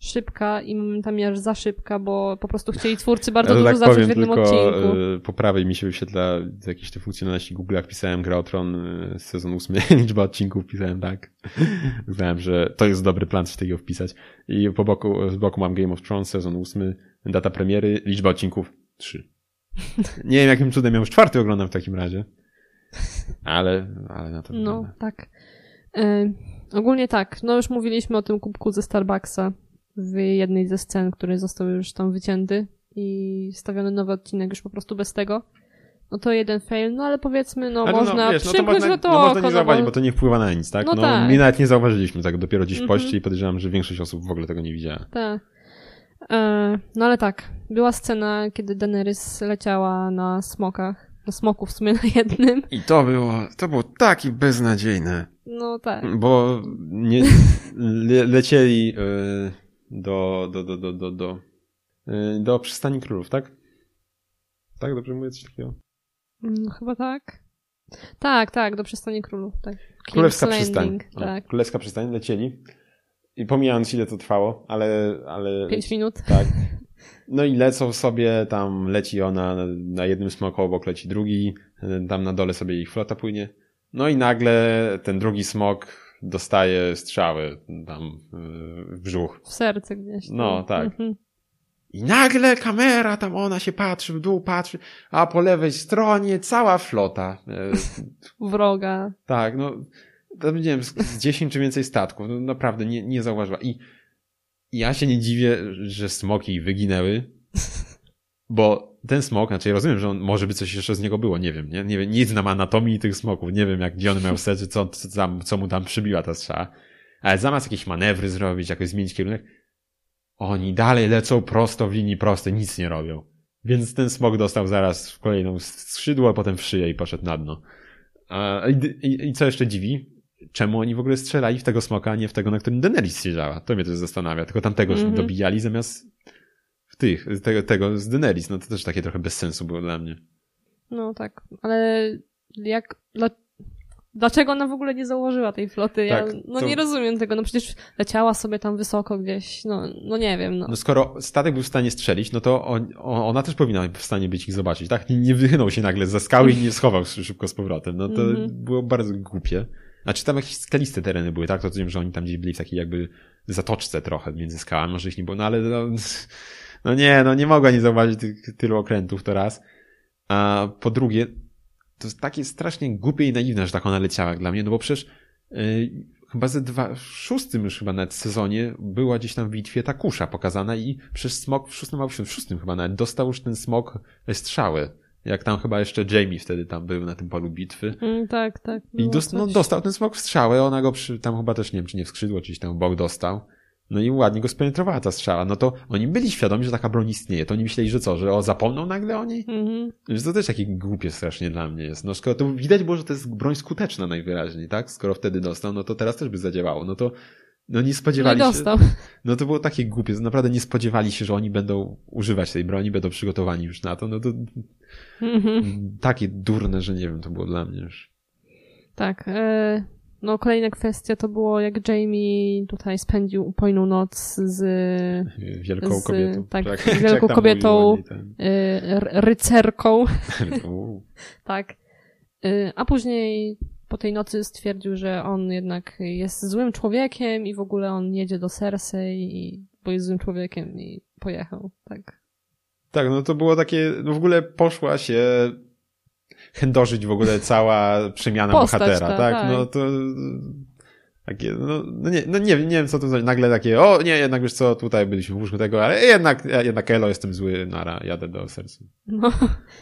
szybka i momentami aż za szybka, bo po prostu chcieli twórcy bardzo dużo tak zacząć powiem, w jednym tylko odcinku. e, po prawej mi się wyświetla jakieś te funkcjonalności Google, jak pisałem Gra o Tron e, sezon ósmy, liczba odcinków pisałem tak. Uznałem, że to jest dobry plan coś takiego wpisać. I po boku, z boku mam Game of Thrones sezon ósmy, data premiery, liczba odcinków trzy. Nie wiem jakim cudem ja już czwarty oglądam w takim razie. Ale, ale na to No, wygląda. tak. E, ogólnie tak, no już mówiliśmy o tym kubku ze Starbucksa w jednej ze scen, który został już tam wycięty i stawiony nowy odcinek już po prostu bez tego. No to jeden fail, no ale powiedzmy, no Ale można wiesz, przymknąć można, na to no można oko, nie zauważyć, no bo to nie wpływa na nic, tak? No No, tak. My nawet nie zauważyliśmy tego dopiero dziś w Mhm. poście i podejrzewam, że większość osób w ogóle tego nie widziała. Tak. E, no ale tak, była scena, kiedy Daenerys leciała na smokach, na smoku w sumie na jednym. I to było, to było takie beznadziejne. No tak. Bo nie, le, lecieli y, do, do, do, do, do, do, y, do przystani królów, tak? Tak, dobrze mówię coś takiego? Mm, chyba tak. Tak, tak, do przystani królów, tak. King's Królewska przystań. Landing, O, Tak. Królewska przystań, lecieli. I pomijając ile to trwało, ale... ale Pięć minut. Tak. No i lecą sobie, tam leci ona na jednym smoku, obok leci drugi, tam na dole sobie ich flota płynie. No i nagle ten drugi smok dostaje strzały tam yy, w brzuch. W serce gdzieś. tam. No, tak. Mhm. I nagle kamera, tam ona się patrzy, w dół patrzy, a po lewej stronie cała flota. Yy, Wroga. tak, no, tam nie wiem, z- z 10 czy więcej statków, no, naprawdę nie, nie zauważyła. I ja się nie dziwię, że smoki wyginęły, bo ten smok, znaczy rozumiem, że on, może by coś jeszcze z niego było, nie wiem, nie, nie wiem, nie znam anatomii tych smoków, nie wiem jak, gdzie on miał serce, co, co, tam, co mu tam przybiła ta strzała, ale zamiast jakieś manewry zrobić, jakoś zmienić kierunek, oni dalej lecą prosto w linii prostej, nic nie robią. Więc ten smok dostał zaraz w kolejną skrzydło, potem w szyję i poszedł na dno. I, i, I co jeszcze dziwi? Czemu oni w ogóle strzelali w tego smoka, a nie w tego, na którym Daenerys siedziała? To mnie też zastanawia. Tylko tamtego Mhm. dobijali zamiast tych, tego, tego z Daenerys. No to też takie trochę bez sensu było dla mnie. No tak, ale jak... Dla... Dlaczego ona w ogóle nie założyła tej floty? Ja Tak, no to- nie rozumiem tego. No przecież leciała sobie tam wysoko gdzieś. No, no nie wiem. No. No skoro statek był w stanie strzelić, no to on, ona też powinna w stanie być ich zobaczyć, tak? Nie, nie wychynął się nagle za skały i nie schował szybko z powrotem. No to Mhm. było bardzo głupie. Znaczy tam jakieś skaliste tereny były, tak? To wiem, że oni tam gdzieś byli w takiej jakby zatoczce trochę między skałami, może ich nie było, no ale no, no nie, no nie mogła nie zauważyć tych tylu okrętów, to raz. A po drugie, to jest takie strasznie głupie i naiwne, że tak ona leciała dla mnie, no bo przecież yy, chyba ze dwa, w szóstym już chyba nawet sezonie była gdzieś tam w bitwie ta kusza pokazana i przez smok w szóstym albo w szóstym chyba nawet dostał już ten smok strzały. Jak tam chyba jeszcze Jamie wtedy tam był na tym polu bitwy. Mm, tak, tak. I było dos, no, dostał ten smok w strzałę, ona go przy, tam chyba też, nie wiem, czy nie w skrzydło, czy gdzieś tam w bok dostał. No i ładnie go spenetrowała ta strzała. No to oni byli świadomi, że taka broń istnieje. To oni myśleli, że co, że o, zapomną nagle o niej? Mhm. Że to też takie głupie strasznie dla mnie jest. No skoro to widać było, że to jest broń skuteczna najwyraźniej, tak? Skoro wtedy dostał, no to teraz też by zadziałało. No to no nie spodziewali się. dostał. No to było takie głupie. Naprawdę nie spodziewali się, że oni będą używać tej broni, będą przygotowani już na to. No to Mhm. takie durne, że nie wiem, to było dla mnie już. Tak. E, no kolejna kwestia to było jak Jamie tutaj spędził upojną noc z Wielką Z- kobietą. tak, jak wielką kobietą. ten- r- rycerką. Tak. Y, A później po tej nocy stwierdził, że on jednak jest złym człowiekiem i w ogóle on jedzie do Cersei, i- bo jest złym człowiekiem i pojechał. Tak. Tak, no to było takie, no w ogóle poszła się chędożyć w ogóle cała przemiana Postać bohatera, ta, tak? tak. No to takie, no, no, nie, no nie, wiem, nie wiem co to za, nagle takie, o nie, jednak wiesz co, tutaj byliśmy w łóżku tego, ale jednak, jednak Elo, jestem zły, nara, jadę do serca. No,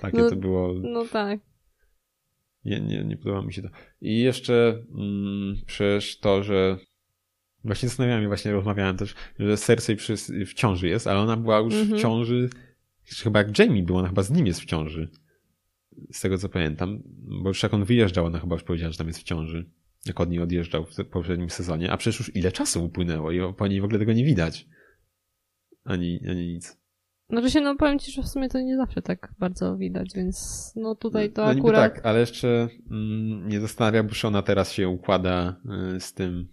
Takie No, to było, no tak. Nie, nie, nie podoba mi się to. I jeszcze mm, przecież to, że właśnie zastanawiałem się, właśnie rozmawiałem też, że Cersei przy, w ciąży jest, ale ona była już Mhm. w ciąży, chyba jak Jamie był, ona chyba z nim jest w ciąży. Z tego co pamiętam, bo już jak on wyjeżdżał, ona chyba już powiedziała, że tam jest w ciąży. Jak od niej odjeżdżał w poprzednim sezonie, a przecież już ile czasu upłynęło i po niej w ogóle tego nie widać. Ani, ani nic. Znaczy się, no powiem ci, że w sumie to nie zawsze tak bardzo widać, więc no tutaj to no, niby akurat... tak, ale jeszcze mm, nie zastanawia, bo ona teraz się układa y, z tym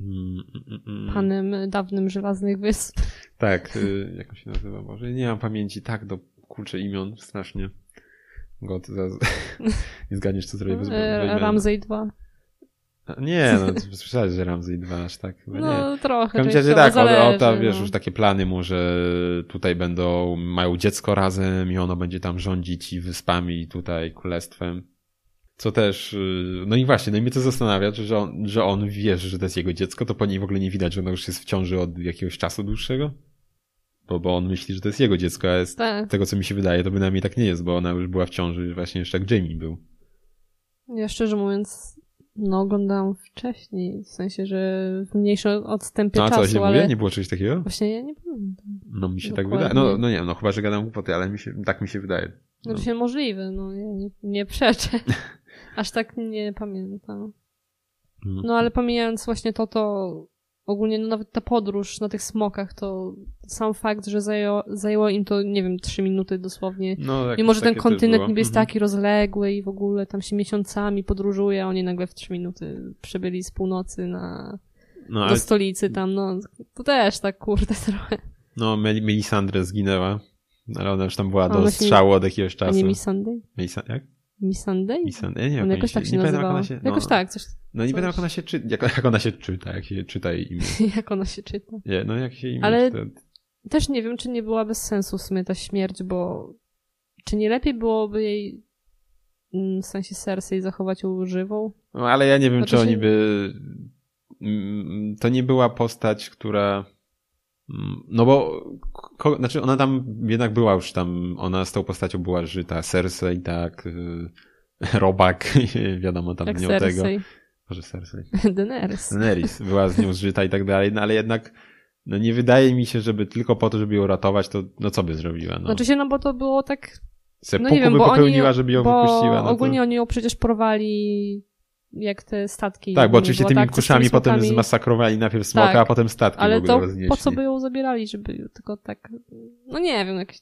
mm, mm, mm, Panem dawnym Żelaznych Wysp. Tak, y, jak on się nazywa? Może nie mam pamięci tak do kurczę imion strasznie. God, zaraz... nie zgadniesz co zrobię bez E, Ramsey 2. Nie, no słyszałeś, że Ramsey 2 aż tak chyba nie. No trochę. W każdym razie częściowo tak, o, o, ta, zależy, wiesz, no. już takie plany mu, że tutaj będą, mają dziecko razem i ono będzie tam rządzić i wyspami i tutaj królestwem. Co też, y, no i właśnie, no i mnie to zastanawia, że on, że on wierzy, że to jest jego dziecko, to po niej w ogóle nie widać, że ona już jest w ciąży od jakiegoś czasu dłuższego. Bo, bo on myśli, że to jest jego dziecko, a jest, Tak. tego co mi się wydaje, to bynajmniej tak nie jest, bo ona już była w ciąży właśnie jeszcze jak Jamie był. Ja szczerze mówiąc, no oglądałam wcześniej, w sensie, że w mniejszym odstępie No a co, źle ale mówię? Nie było czegoś takiego? właśnie ja nie pamiętam. No mi się tak Dokładnie. wydaje. No, no nie wiem, no chyba, że gadam głupoty, ale mi się, tak mi się wydaje. No. Znaczy się możliwe, no ja nie, nie przeczę. Aż tak nie pamiętam. Mm. No ale pomijając właśnie to, to ogólnie no, nawet ta podróż na tych smokach, to sam fakt, że zajęło, zajęło im to, nie wiem, trzy minuty dosłownie. No, tak, Mimo, że ten kontynent niby jest Mhm. taki rozległy i w ogóle tam się miesiącami podróżuje, a oni nagle w trzy minuty przybyli z północy na, No, do stolicy tam, no to też tak kurde trochę. no Mel- Melisandre zginęła, ale ona już tam była A do nie- strzału od jakiegoś A czasu. nie Miss Sunday? Melisa- jak? Miss Sunday? Melisandre? Ja nie wiem, jak jakoś tak się nie pamiętam, jak nazywała. ona się, no, Jakoś tak, coś, No nie pamiętam, jak ona się czyta, jak, jak ona się czyta, jak się czyta jej imię. jak ona się czyta. Nie, no jak się imię Ale- czyta. Też nie wiem, czy nie była bez sensu w sumie ta śmierć, bo czy nie lepiej byłoby jej mm, w sensie Cersei zachować ją żywą? No ale ja nie wiem, Znaczy czy oni by... Mm, To nie była postać, która... Mm, No bo, ko... znaczy ona tam jednak była już tam, ona z tą postacią była żyta. Cersei, tak, y, Robak, wiadomo tam Jak nie o tego. Może Cersei. Daenerys. Daenerys była z nią zżyta i tak dalej, no ale jednak no nie wydaje mi się, żeby tylko po to, żeby ją ratować, to no co by zrobiła? No. Znaczy się, no bo to było tak Sepuku no nie wiem, by bo popełniła, oni, żeby ją bo wypuściła. No to... ogólnie oni ją przecież porwali jak te statki. Tak, bo oczywiście tymi tak, kuszami tymi potem smokami. zmasakrowali najpierw smoka, Tak. a potem statki Ale to roznieśli. po co by ją zabierali, żeby tylko tak, no nie wiem, jakieś,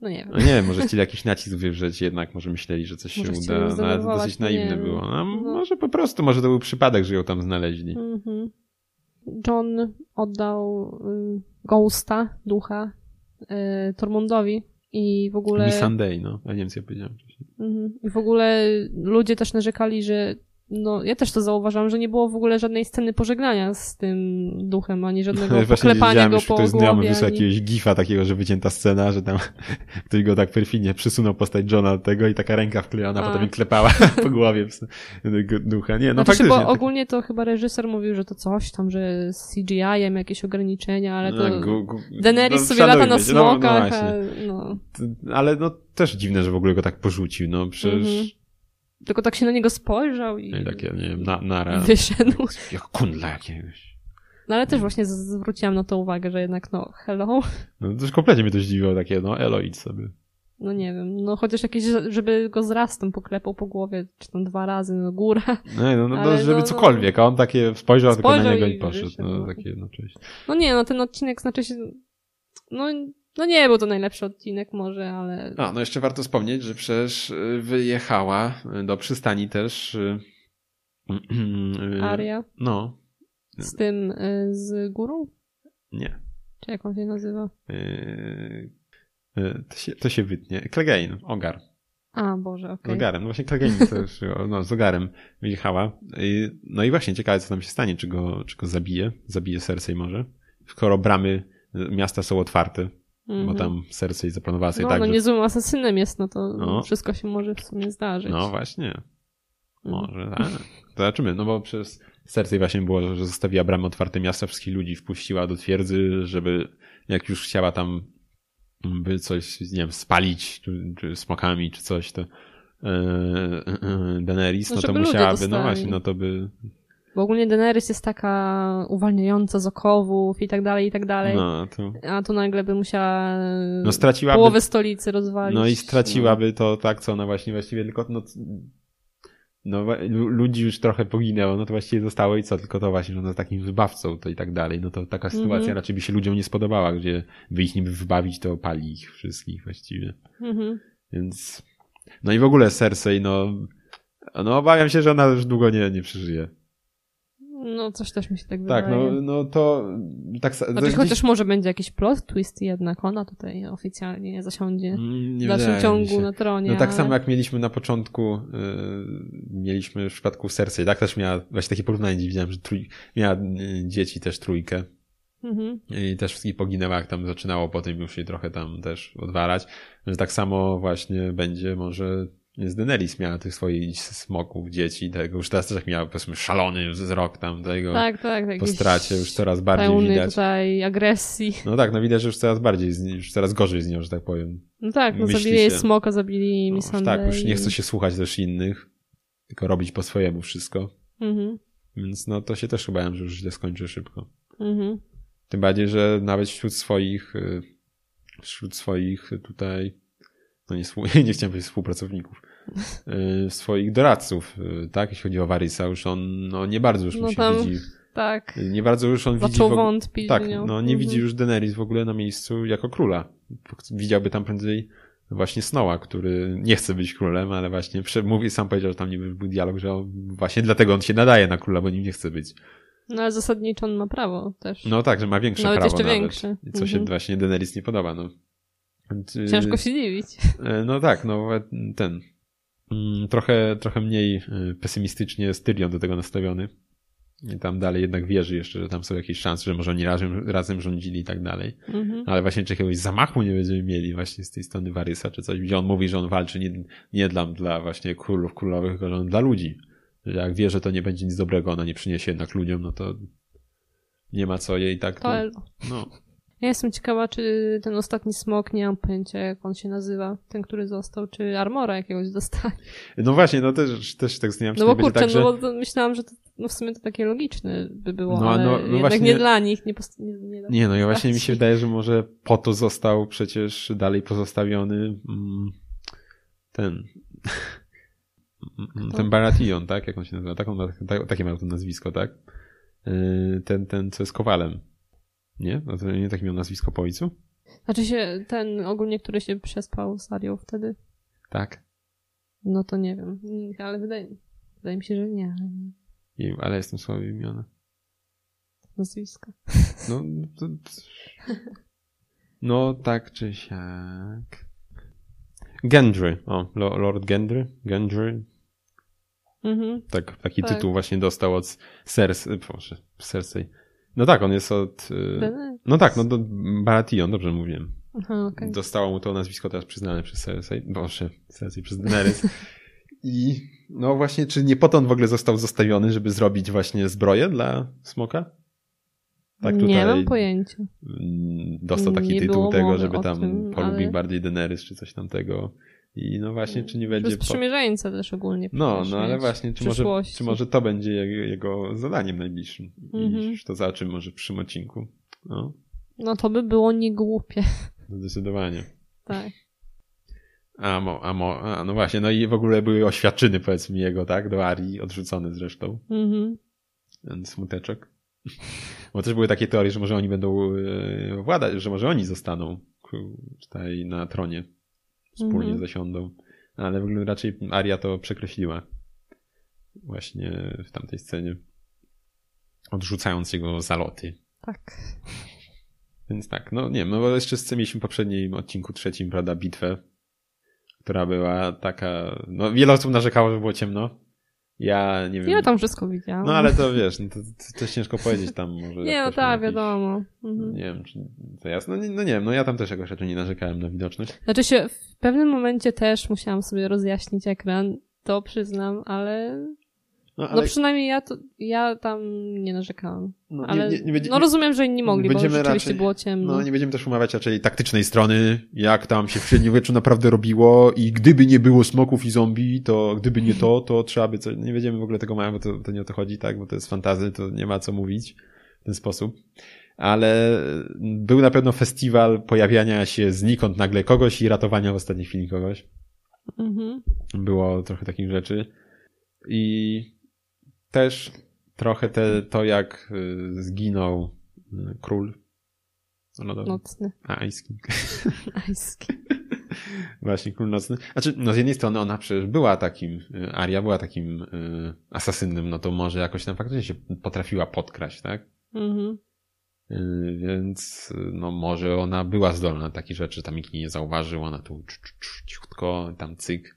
no nie wiem. No nie może chcieli jakiś nacisk wywrzeć, jednak może myśleli, że coś się Może chcieli uda, no ale to dosyć naiwne nie było. No, No. Może po prostu, może to był przypadek, że ją tam znaleźli. Mhm. John oddał y, Ghosta, ducha, y, Tormundowi i w ogóle... Mi Sunday, no. Ja nie wiem, co ja powiedziałem. Mhm. I w ogóle ludzie też narzekali, że no, ja też to zauważam, że nie było w ogóle żadnej sceny pożegnania z tym duchem, ani żadnego Właśnie poklepania widziałem go już, po ktoś znajomy głowie. wysłał Ani... jakiegoś gifa takiego, że wycięta scena, że tam ktoś go tak perfidnie przysunął postać Johna do tego i taka ręka wklejona, A. potem mi klepała po głowie ducha. Nie, no Znaczy faktycznie. bo tak- ogólnie to chyba reżyser mówił, że to coś tam, że z CGI-em jakieś ograniczenia, ale to No, gu- gu- Daenerys no, sobie lata na. No, no smokach, właśnie. a, no. Ale no też dziwne, że w ogóle go tak porzucił, no przecież... Mhm. Tylko tak się na niego spojrzał i, No i takie, nie wiem, na, nara. wyszedł. Jak kundla jakiegoś. No ale też właśnie zwróciłam na to uwagę, że jednak no hello, No to już kompletnie mnie to zdziwiło, takie, no elo, idź sobie. no nie wiem, no chociaż jakieś, żeby go z rastem poklepał po głowie, czy tam dwa razy, no góra. No, no, no, no żeby no, no. cokolwiek, a on takie spojrzał, tylko Spojrzał na niego i i poszedł. wyszedł, No no. takie, no cześć. No nie, no ten odcinek znaczy się, no, no nie był to najlepszy odcinek może, ale A, no jeszcze warto wspomnieć, że przecież y, wyjechała y, do przystani też y, Aria No, z tym, z górą? nie. Czy jak on się nazywa? To się, to się wytnie. Clegane, Ogar. A, Boże, Z okej. Ogarem. No właśnie Clegane też, no z Ogarem wyjechała. I, no i właśnie ciekawe, co tam się stanie, czy go, czy go zabije. Zabije Cersei może. Skoro bramy miasta są otwarte, Mhm. bo tam Cersei zaplanowała sobie No, tak, no że... niezłym asasynem jest, no to No. wszystko się może w sumie zdarzyć. No właśnie. Mhm. Może, tak. To zobaczymy, no bo przez Cersei właśnie było, że zostawiła bramy otwarte miasta, wszystkich ludzi wpuściła do twierdzy, żeby jak już chciała tam by coś, nie wiem, spalić, czy, czy smokami, czy coś, to e, Daenerys, No, no to musiałaby, no właśnie, no to by, Bo ogólnie Daenerys jest taka uwalniająca z okowów i tak dalej, i tak dalej. no to, A tu nagle by musiała no straciłaby, połowę stolicy rozwalić. no i straciłaby to tak, co ona właśnie właściwie tylko, no, no ludzi już trochę poginęło, no to właściwie zostało i co, tylko to właśnie, że ona takim wybawcą, to i tak dalej, no to taka Mhm. sytuacja raczej by się ludziom nie spodobała, gdzie by ich niby wybawić, to pali ich wszystkich właściwie. Mhm. Więc. No i w ogóle Cersei, no. No obawiam się, że ona już długo nie, nie przeżyje. No coś też mi się tak Tak, wydaje. no, no to. Tak, Znaczy, gdzieś- chociaż może będzie jakiś plot twist jednak, ona tutaj oficjalnie nie zasiądzie Mm, nie w dalszym ciągu się. na tronie. No tak ale... samo jak mieliśmy na początku, yy, mieliśmy w przypadku Cersei, tak też miała właśnie takie porównanie, widziałem, że trój, miała yy, dzieci też trójkę Mhm. i też wszystkich poginęła, jak tam zaczynało potem już jej trochę tam też odwalać, że tak samo właśnie będzie może z Daenerys miała tych swoich smoków, dzieci, tego już teraz też jak miała powiedzmy szalony wzrok tam tego Tak, tak. po jakiś stracie już coraz bardziej widać. tutaj agresji. No tak, no widać, że już coraz bardziej, już coraz gorzej z nią, że tak powiem. No tak, no Myśli zabili jej smoka, zabili No, Miss już tak, już nie chce się słuchać też innych, tylko robić po swojemu wszystko. Mhm. Więc no to się też obawiam, że już źle skończy szybko. Mhm. Tym bardziej, że nawet wśród swoich, y, wśród swoich tutaj, no nie, nie chciałem powiedzieć współpracowników, swoich doradców, y, tak, jeśli chodzi o Warysa, już on, no nie bardzo już No mu się tam widzi, Tak. nie bardzo już on widzi Zaczął w ogóle, wątpić tak, no nie Mhm. widzi już Daenerys w ogóle na miejscu jako króla. Widziałby tam prędzej właśnie Snowa, który nie chce być królem, ale właśnie mówi, sam powiedział, że tam niby był dialog, że właśnie dlatego on się nadaje na króla, bo nim nie chce być. No ale zasadniczo on ma prawo też. No tak, że ma większe Nawet prawo jeszcze nawet. większe. Co się Mhm. właśnie Daenerys nie podoba, no. Y, Ciężko się dziwić. No tak, no ten. Mm, Trochę, trochę mniej y, pesymistycznie jest Tyrion do tego nastawiony. I tam dalej jednak wierzy jeszcze, że tam są jakieś szanse, że może oni razem, razem rządzili i tak dalej. Mhm. Ale właśnie czy jakiegoś zamachu nie będziemy mieli właśnie z tej strony Warysa czy coś, gdzie on mówi, że on walczy nie, nie dla, dla właśnie królów, królowych, tylko że on dla ludzi. Że jak wie, że to nie będzie nic dobrego, ona nie przyniesie jednak ludziom, no to nie ma co jej tak... To no, Ja jestem ciekawa, czy ten ostatni smok, nie mam pojęcia jak on się nazywa, ten, który został, czy armora jakiegoś dostali. no właśnie, no też, też tak się, No bo kurczę, tak, że... no bo myślałam, że to, no w sumie to takie logiczne by było, No, ale no, no jednak właśnie- nie dla nich, nie, post- nie, nie, Nie, no ja właśnie mi się wydaje, że może po to został przecież dalej pozostawiony mm, ten Kto? ten Baratheon, tak? Jak on się nazywa? Tak, ma, tak, takie ma to nazwisko, tak? Yy, Ten, ten, co jest kowalem. Nie? No to nie tak miał nazwisko po ojcu? Znaczy się ten ogólnie, który się przespał z Arią wtedy, Tak. no to nie wiem, Mm, ale wydaje, wydaje mi się, że nie, ale nie. I, ale jestem słaby imiona. nazwiska. No, to, no tak czy siak. Gendry. O, Lo- Lord Gendry? Gendry? Mhm. Tak, taki Tak. tytuł właśnie dostał od Cersei. Proszę, Cersei. No tak, on jest od... y, No tak, no do Baratheon, dobrze mówiłem. Aha, okej. Dostało mu to nazwisko teraz przyznane przez Cersei. Boże, Cersei przez Daenerys. I no właśnie, czy nie po to on w ogóle został zostawiony, żeby zrobić właśnie zbroję dla smoka? Tak tutaj Nie mam pojęcia. mm, dostał taki Nie tytuł tego, żeby tam tym, polubił ale- bardziej Daenerys czy coś tamtego. I no właśnie, czy nie To będzie... jest Po... sprzymierzeńca też ogólnie. No, no ale właśnie, czy może, czy może to będzie jego, zadaniem najbliższym. I Mhm. już to zobaczymy może w przyszłym odcinku. No, No to by było niegłupie. zdecydowanie. Tak. A, mo, a, mo, a no właśnie, no i w ogóle były oświadczyny powiedzmy jego, tak, do Arii, odrzucone zresztą, Mhm. ten smuteczek. Bo też były takie teorie, że może oni będą e, władać, że może oni zostaną tutaj na tronie, wspólnie Mhm. zasiądą, ale w ogóle raczej Aria to przekreśliła właśnie w tamtej scenie, odrzucając jego zaloty. Tak. Więc tak, no nie wiem, no bo jeszcze z- mieliśmy w poprzednim odcinku trzecim, prawda, bitwę, która była taka, no wiele osób narzekało, że było ciemno. Ja nie wiem. Ja tam wszystko widziałam. No ale to wiesz, no, to, to też ciężko powiedzieć tam może. Nie, no tak, wiadomo. Mhm. Nie wiem, czy to jasne. No, nie- no nie wiem, no ja tam też jakoś raczej nie narzekałem na widoczność. Znaczy się, w pewnym momencie też musiałam sobie rozjaśnić ekran, to przyznam, ale No, ale... no przynajmniej ja, to, ja tam nie narzekałam. No, ale nie, nie, nie, no rozumiem, że inni mogli, bo rzeczywiście raczej, było ciemno. No nie będziemy też umawiać raczej taktycznej strony, jak tam się w średniowieczu naprawdę robiło i gdyby nie było smoków i zombie, to gdyby nie to, to trzeba by coś... Nie będziemy w ogóle tego mają, bo to, to nie o to chodzi, tak? Bo to jest fantazy, to nie ma co mówić w ten sposób. Ale był na pewno festiwal pojawiania się znikąd nagle kogoś i ratowania w ostatniej chwili kogoś. Mhm. Było trochę takich rzeczy. I też trochę te, to, jak y, zginął y, król lodowy. Nocny. A, Ice King. Ice King. Właśnie, król nocny. Znaczy, no z jednej strony ona przecież była takim, y, Aria była takim y, asasynem, no to może jakoś tam faktycznie się potrafiła podkraść, tak? Mhm. Y, więc no może ona była zdolna na takie rzeczy, tam nikt nie zauważył, ona tu cichutko, tam cyk.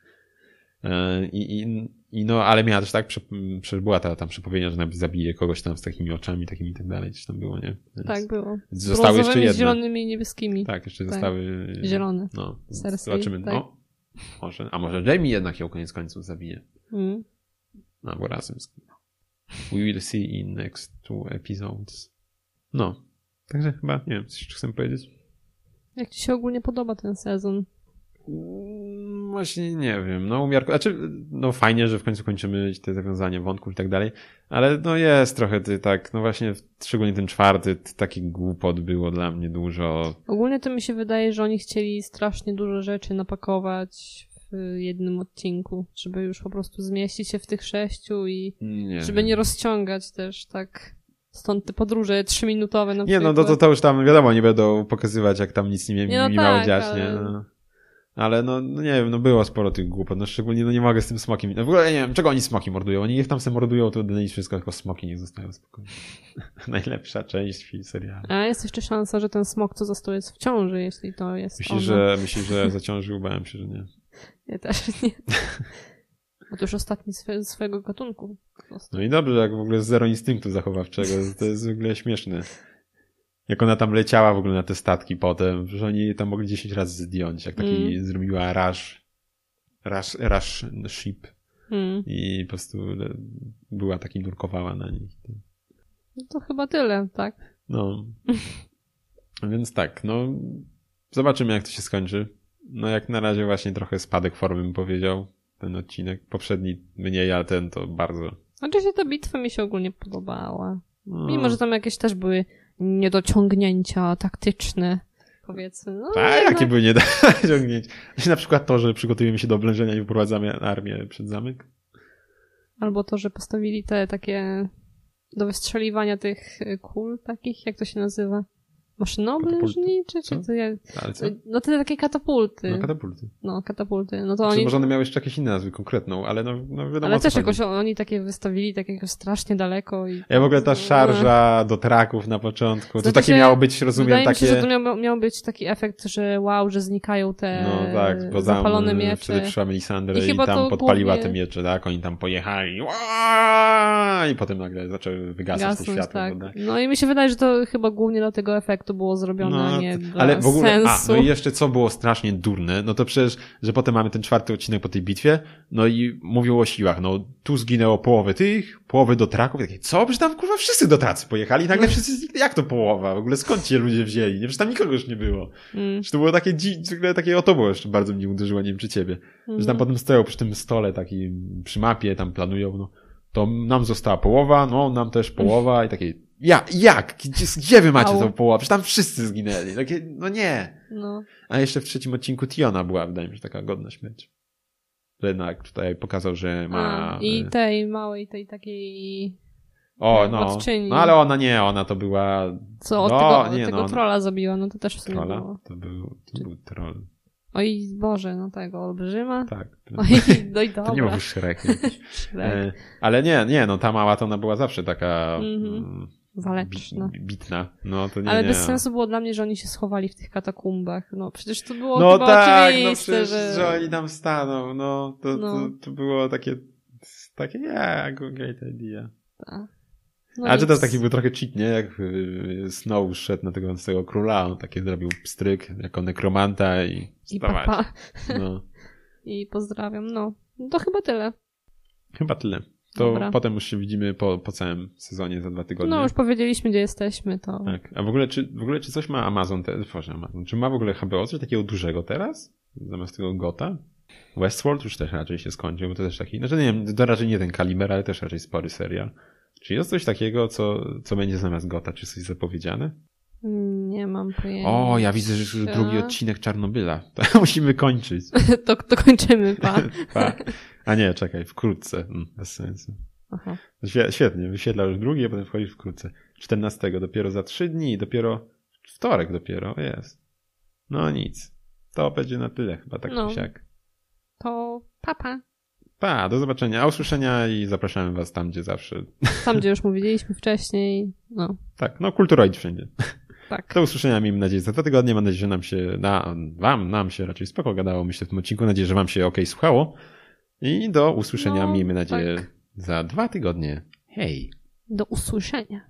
I, i i no, ale miała też tak, przecież była ta tam przepowiednia, że zabije kogoś tam z takimi oczami, takimi i tak dalej, coś tam było, nie? Więc tak, było. Zostały jeszcze jedne. zielonymi i niebieskimi. Tak, jeszcze tak. zostały... Zielone. No, Cersei, zobaczymy. Tak. No, może, a może Jamie jednak ją koniec końców zabije. Mm. No, bo razem z We will see in next two episodes. No, także chyba, nie wiem, coś jeszcze chcę powiedzieć. Jak ci się ogólnie podoba ten sezon? Właśnie nie wiem, no umiarku, znaczy, no fajnie, że w końcu kończymy te zawiązanie wątków i tak dalej, ale no jest trochę ty tak, no właśnie, szczególnie ten czwarty, taki głupot było dla mnie dużo. Ogólnie to mi się wydaje, że oni chcieli strasznie dużo rzeczy napakować w jednym odcinku, żeby już po prostu zmieścić się w tych sześciu i nie żeby nie rozciągać też tak Stąd te podróże trzyminutowe na Nie, no to, to, to już tam wiadomo, nie będą pokazywać, jak tam nic nie, nie, no nie tak, miało dziać, ale... nie? No. Ale no, no, nie wiem, no było sporo tych głupot, no szczególnie no nie mogę z tym smokiem. No w ogóle nie wiem, czego oni smoki mordują. Oni niech tam se mordują, to nic wszystko, tylko smoki nie zostają spokojnie. Najlepsza część serialu. A jest jeszcze szansa, że ten smok, co został, jest w ciąży, jeśli to jest Myślisz, że, myślisz, że zaciążył? Bałem się, że nie. Ja też nie. Otóż ostatni swe, swojego gatunku. No i dobrze, jak w ogóle zero instynktu zachowawczego. To jest w ogóle śmieszne. Jak ona tam leciała w ogóle na te statki potem, że oni tam mogli 10 razy zdjąć, jak taki mm. zrobiła rush, rush, rush ship mm. i po prostu była taki nurkowała na nich. No to chyba tyle, tak? No. Więc tak, no zobaczymy jak to się skończy. No jak na razie właśnie trochę spadek formy bym powiedział, ten odcinek. Poprzedni mniej, ale ten to bardzo. Znaczy się ta bitwa mi się ogólnie podobała. No. Mimo, że tam jakieś też były niedociągnięcia taktyczne, powiedzmy. No, tak, jakie były niedociągnięcia? Na przykład to, że przygotujemy się do oblężenia i wyprowadzamy armię przed zamek. Albo to, że postawili te takie do wystrzeliwania tych kul takich, jak to się nazywa? Maszynoblężnicze? Czy to jak... No te takie katapulty. No katapulty. No katapulty. No to oni... Może one miały jeszcze jakieś inne nazwy konkretną, ale no, no wiadomo Ale też jakoś oni takie wystawili tak jakoś strasznie daleko i... Ja w ogóle ta szarża no. do traków na początku, znaczy to takie się, miało być, rozumiem, takie... Mi się, że to miał, miał być taki efekt, że wow, że znikają te no, tak, bo zapalone tam, miecze. Wtedy przyszła Melisandre i, i tam podpaliła głównie... te miecze, tak? Oni tam pojechali i potem nagle zaczęły wygasać te światło. Tak. No i mi się wydaje, że to chyba głównie do tego efektu to było zrobione, no, nie Ale w ogóle, sensu. a, no i jeszcze co było strasznie durne, no to przecież, że potem mamy ten czwarty odcinek po tej bitwie, no i mówią o siłach, no tu zginęło połowę tych, połowy do traków, takie, co? Przecież tam kurwa wszyscy do tracy pojechali i nagle wszyscy, jak to połowa? W ogóle skąd ci ludzie wzięli? Nie, przecież tam nikogo już nie było. Mm. Że to było takie, takie, o to było jeszcze bardzo mnie uderzyło, nie wiem czy ciebie. Mm. Że tam potem stoją przy tym stole takim, przy mapie, tam planują, no to nam została połowa, no nam też połowa i takie, ja, jak? Gdzie, gdzie wy macie tą połowę? Przecież tam wszyscy zginęli. Takie, no nie. No. A jeszcze w trzecim odcinku Tiona była, wydaje mi się, taka godna śmierć. Jednak tutaj pokazał, że ma... A, I tej małej, tej takiej... O, no. No ale ona nie, ona to była... Co, od no, tego, nie, tego no, trolla zabiła, no to też w sumie Trolla? Było. To był, to był troll. Oj, Boże, no tego, olbrzyma. Tak. Oj, no i dobra. To nie był Shrek. e, ale nie, nie, no ta mała to ona była zawsze taka... Mm -hmm Waleczna. Bitna. No to nie, Ale nie. bez sensu było dla mnie, że oni się schowali w tych katakumbach. No przecież to było no chyba tak, no przecież, że... że oni tam staną. No to, no. to, to było takie, takie nie, great idea. Tak. No A czy to taki był trochę cheat, nie? Jak y, Snow szedł na tego, tego króla, on takie zrobił pstryk jako nekromanta i I papa. No. I pozdrawiam, no. no. To chyba tyle. Chyba tyle. To Dobra. potem już się widzimy po, po całym sezonie za dwa tygodnie. No już powiedzieliśmy, gdzie jesteśmy, to... Tak. A w ogóle, czy, w ogóle, czy coś ma Amazon, te, Boże, Amazon, czy ma w ogóle HBO coś takiego dużego teraz? Zamiast tego Gota? Westworld już też raczej się skończył, bo to też taki, znaczy nie wiem, to raczej nie ten kaliber, ale też raczej spory serial. Czy jest coś takiego, co, co będzie zamiast Gota? Czy coś zapowiedziane? Nie mam pojęcia. O, ja widzę, że już drugi odcinek Czarnobyla. To musimy kończyć. to, to kończymy, pa. Pa. A nie, czekaj, wkrótce. Mm, Bez sensu. Aha. Świe- Świetnie, wyświetla już drugi, a potem wchodzisz wkrótce. 14, dopiero za trzy dni, dopiero wtorek dopiero, jest. No nic. To będzie na tyle chyba, tak No. czy siak. To papa. Pa, do zobaczenia, a usłyszenia i zapraszamy was tam, gdzie zawsze. Tam, gdzie już mówiliśmy wcześniej. No, Tak, no kulturoid wszędzie. Tak. Do usłyszenia, miejmy nadzieję, za dwa tygodnie. Mam nadzieję, że nam się, na, wam, nam się raczej spoko gadało, myślę, w tym odcinku. Mam nadzieję, że wam się ok słuchało. I do usłyszenia, No, miejmy nadzieję, tak. za dwa tygodnie. Hej! Do usłyszenia.